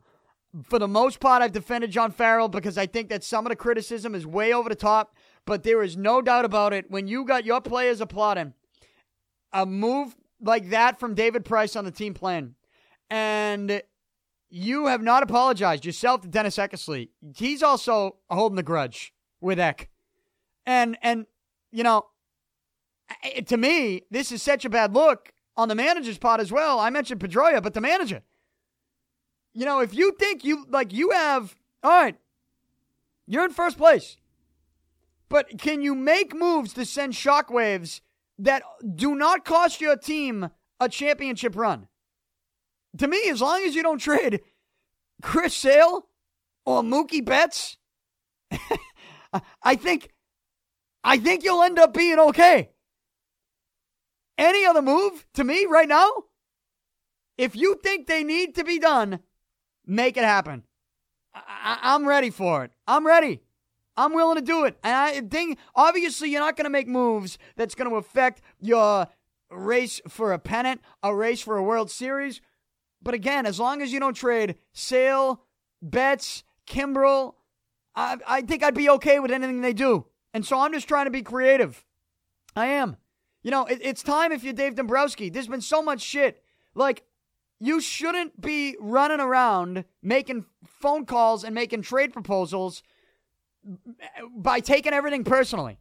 A: For the most part, I've defended John Farrell because I think that some of the criticism is way over the top. But there is no doubt about it. When you got your players applauding a move like that from David Price on the team plan, and you have not apologized yourself to Dennis Eckersley. He's also holding the grudge with Eck. And, and, you know, to me, this is such a bad look on the manager's part as well. I mentioned Pedroia, but the manager. You know, if you think you, like, you have, all right, you're in first place. But can you make moves to send shockwaves that do not cost your team a championship run? To me, as long as you don't trade Chris Sale or Mookie Betts, *laughs* I think I think you'll end up being okay. Any other move to me right now? If you think they need to be done, make it happen. I- am ready for it. I'm ready. I'm willing to do it. And I think obviously you're not going to make moves that's going to affect your race for a pennant, a race for a World Series. But again, as long as you don't trade Sale, Betts, Kimbrel, I, I think I'd be okay with anything they do. And so I'm just trying to be creative. I am. You know, it, it's time if you're Dave Dombrowski. There's been so much shit. Like, you shouldn't be running around making phone calls and making trade proposals by taking everything personally.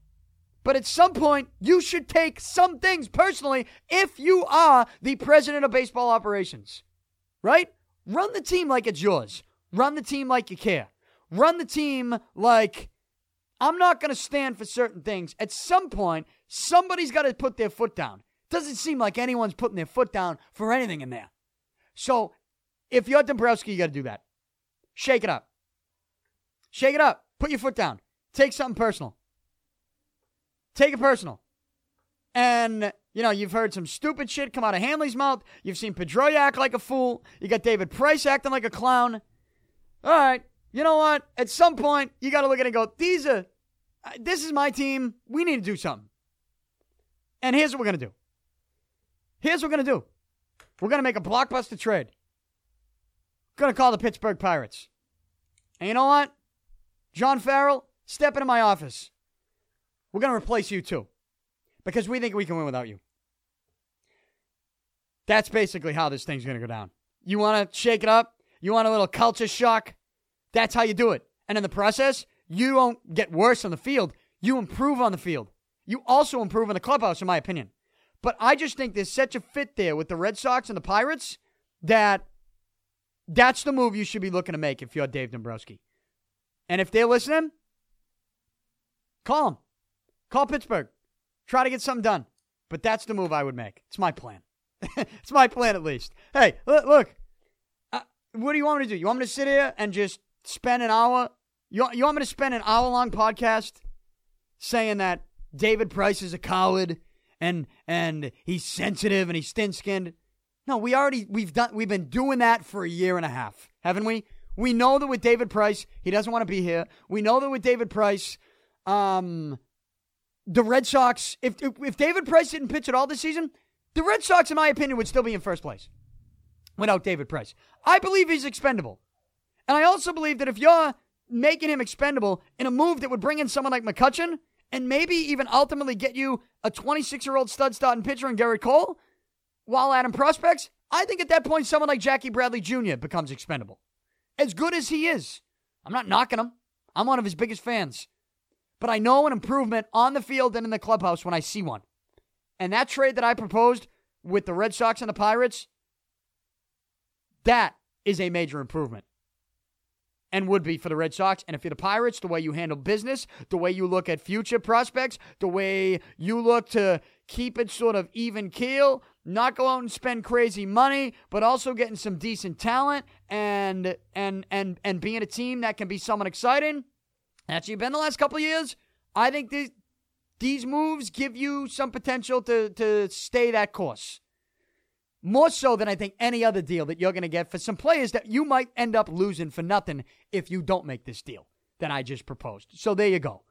A: But at some point, you should take some things personally if you are the president of baseball operations. Right? Run the team like it's yours. Run the team like you care. Run the team like I'm not going to stand for certain things. At some point, somebody's got to put their foot down. Doesn't seem like anyone's putting their foot down for anything in there. So if you're Dombrowski, you got to do that. Shake it up. Shake it up. Put your foot down. Take something personal. Take it personal. And, you know, you've heard some stupid shit come out of Hanley's mouth. You've seen Pedroia act like a fool. You got David Price acting like a clown. All right. You know what? At some point, you got to look at it and go, these are, uh, this is my team. We need to do something. And here's what we're going to do. Here's what we're going to do. We're going to make a blockbuster trade. Going to call the Pittsburgh Pirates. And you know what? John Farrell, step into my office. We're going to replace you too because we think we can win without you. That's basically how this thing's going to go down. You want to shake it up? You want a little culture shock? That's how you do it. And in the process, you don't get worse on the field. You improve on the field. You also improve in the clubhouse, in my opinion. But I just think there's such a fit there with the Red Sox and the Pirates that that's the move you should be looking to make if you're Dave Dombrowski. And if they're listening, call them. Call Pittsburgh. Try to get something done. But that's the move I would make. It's my plan. *laughs* it's my plan, at least. Hey, look, look. Uh, what do you want me to do? You want me to sit here and just spend an hour? You, you want me to spend an hour long podcast saying that David Price is a coward and and he's sensitive and he's thin skinned? No, we already we've done we've been doing that for a year and a half, haven't we? We know that with David Price, he doesn't want to be here. We know that with David Price, um, the Red Sox, if, if David Price didn't pitch at all this season, the Red Sox, in my opinion, would still be in first place without David Price. I believe he's expendable. And I also believe that if you're making him expendable in a move that would bring in someone like McCutchen and maybe even ultimately get you a 26 year old stud starting pitcher in Gerrit Cole while Adam prospects, I think at that point someone like Jackie Bradley Jr. becomes expendable. As good as he is, I'm not knocking him. I'm one of his biggest fans but I know an improvement on the field and in the clubhouse when I see one. And that trade that I proposed with the Red Sox and the Pirates, that is a major improvement and would be for the Red Sox. And if you're the Pirates, the way you handle business, the way you look at future prospects, the way you look to keep it sort of even keel, not go out and spend crazy money, but also getting some decent talent and and and and being a team that can be somewhat exciting. Actually, been the last couple years. I think these these moves give you some potential to to stay that course. More so than I think any other deal that you're going to get for some players that you might end up losing for nothing if you don't make this deal that I just proposed. So there you go.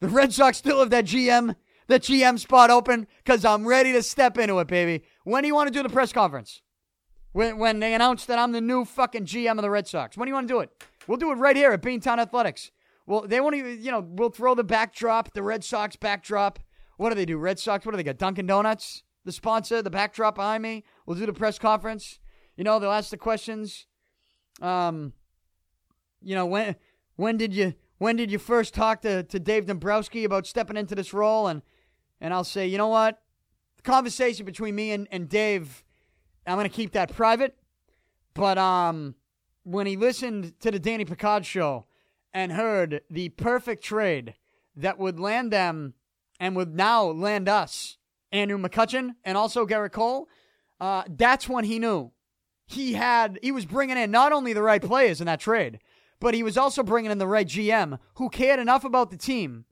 A: The Red Sox still have that GM, that GM spot open because I'm ready to step into it, baby. When do you want to do the press conference? When, when they announce that I'm the new fucking GM of the Red Sox. When do you want to do it? We'll do it right here at Beantown Athletics. Well, they won't even, you know, we'll throw the backdrop, the Red Sox backdrop. What do they do? Red Sox, what do they got? Dunkin' Donuts, the sponsor, the backdrop behind me. We'll do the press conference. You know, they'll ask the questions. Um, you know, when when did you when did you first talk to, to Dave Dombrowski about stepping into this role? And and I'll say, you know what? The conversation between me and, and Dave, I'm gonna keep that private. But um when he listened to the Danny Picard show and heard the perfect trade that would land them and would now land us, Andrew McCutchen and also Gerrit Cole, uh, that's when he knew. He had he was bringing in not only the right players in that trade, but he was also bringing in the right GM who cared enough about the team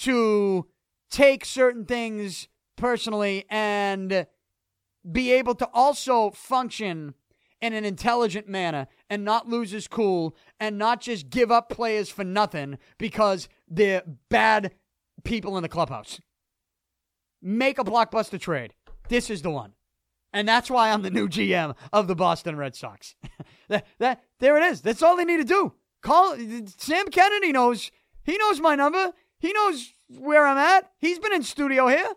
A: to take certain things personally and be able to also function in an intelligent manner and not lose his cool and not just give up players for nothing because they're bad people in the clubhouse. Make a blockbuster trade. This is the one. And that's why I'm the new GM of the Boston Red Sox. *laughs* that, that there it is. That's all they need to do. Call Sam Kennedy knows. He knows my number. He knows where I'm at. He's been in studio here.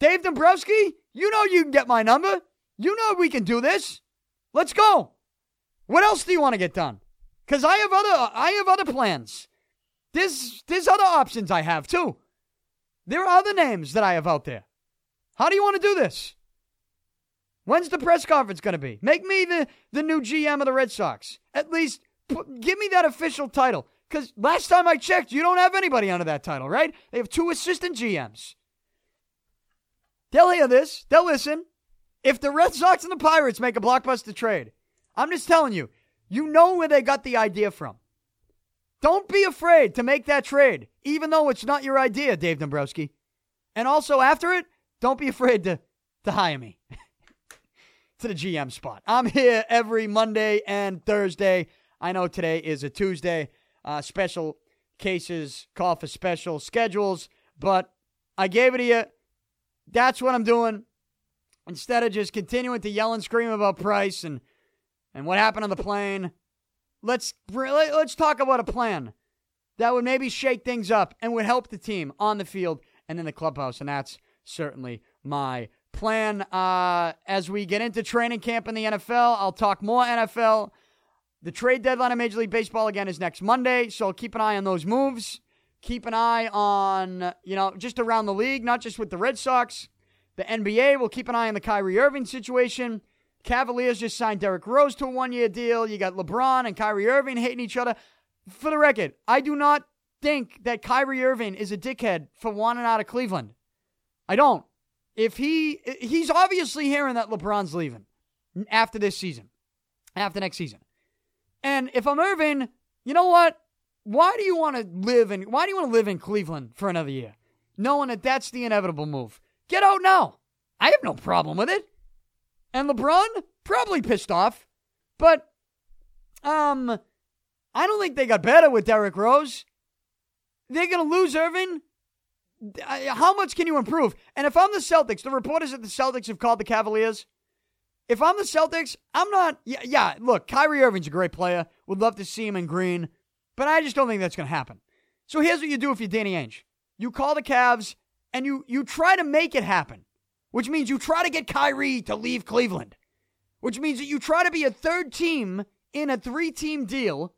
A: Dave Dombrowski, you know you can get my number. You know we can do this. Let's go. What else do you want to get done? Because I have other I have other plans. There's there's other options I have too. There are other names that I have out there. How do you want to do this? When's the press conference going to be? Make me the, the new GM of the Red Sox. At least put, give me that official title. Because last time I checked, you don't have anybody under that title, right? They have two assistant GMs. They'll hear this. They'll listen. If the Red Sox and the Pirates make a blockbuster trade, I'm just telling you, you know where they got the idea from. Don't be afraid to make that trade, even though it's not your idea, Dave Dombrowski. And also after it, don't be afraid to, to hire me *laughs* to the GM spot. I'm here every Monday and Thursday. I know today is a Tuesday. Uh, special cases call for special schedules, but I gave it to you. That's what I'm doing. Instead of just continuing to yell and scream about Price and and what happened on the plane, let's let's talk about a plan that would maybe shake things up and would help the team on the field and in the clubhouse, and that's certainly my plan. Uh, as we get into training camp in the NFL, I'll talk more NFL. The trade deadline of Major League Baseball again is next Monday, so I'll keep an eye on those moves. Keep an eye on, you know, just around the league, not just with the Red Sox. The NBA will keep an eye on the Kyrie Irving situation. Cavaliers just signed Derrick Rose to a one year deal. You got LeBron and Kyrie Irving hating each other. For the record, I do not think that Kyrie Irving is a dickhead for wanting out of Cleveland. I don't. If he he's obviously hearing that LeBron's leaving after this season, after next season. And if I'm Irving, you know what? Why do you want to live in why do you want to live in Cleveland for another year? Knowing that that's the inevitable move. Get out now. I have no problem with it. And LeBron probably pissed off, but um I don't think they got better with Derrick Rose. They're to lose Irving how much can you improve? And if I'm the Celtics, the reporters at the Celtics have called the Cavaliers. If I'm the Celtics, I'm not. Yeah, yeah look, Kyrie Irving's a great player. Would love to see him in green, but I just don't think that's to happen. So here's what you do if you're Danny Ainge: you call the Cavs and you you try to make it happen, which means you try to get Kyrie to leave Cleveland, which means that you try to be a third team in a three-team deal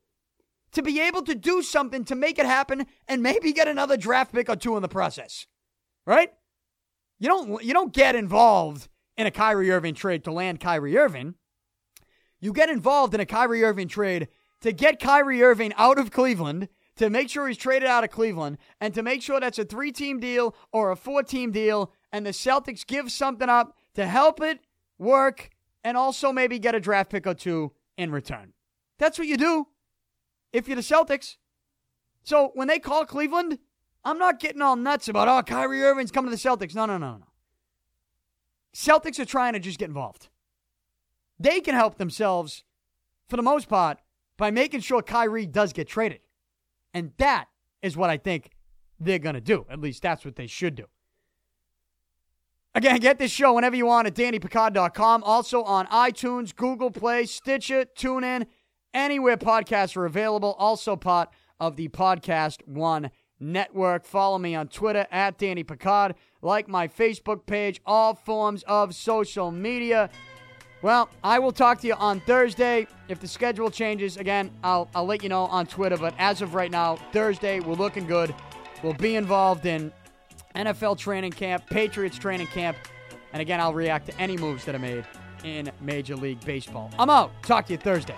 A: to be able to do something to make it happen and maybe get another draft pick or two in the process. Right? You don't you don't get involved in a Kyrie Irving trade to land Kyrie Irving. You get involved in a Kyrie Irving trade to get Kyrie Irving out of Cleveland, to make sure he's traded out of Cleveland, and to make sure that's a three team deal or a four team deal, and the Celtics give something up to help it work and also maybe get a draft pick or two in return. That's what you do if you're the Celtics. So when they call Cleveland, I'm not getting all nuts about, oh, Kyrie Irving's coming to the Celtics. No, no, no, no. Celtics are trying to just get involved. They can help themselves, for the most part, by making sure Kyrie does get traded. And that is what I think they're going to do. At least that's what they should do. Again, get this show whenever you want at DannyPicard.com. Also on iTunes, Google Play, Stitcher, TuneIn, anywhere podcasts are available. Also part of the Podcast One network. Follow me on Twitter at Danny Picard. Like my Facebook page, all forms of social media. Well, I will talk to you on Thursday. If the schedule changes, again, I'll, I'll let you know on Twitter. But as of right now, Thursday, we're looking good. We'll be involved in NFL training camp, Patriots training camp. And again, I'll react to any moves that are made in Major League Baseball. I'm out. Talk to you Thursday.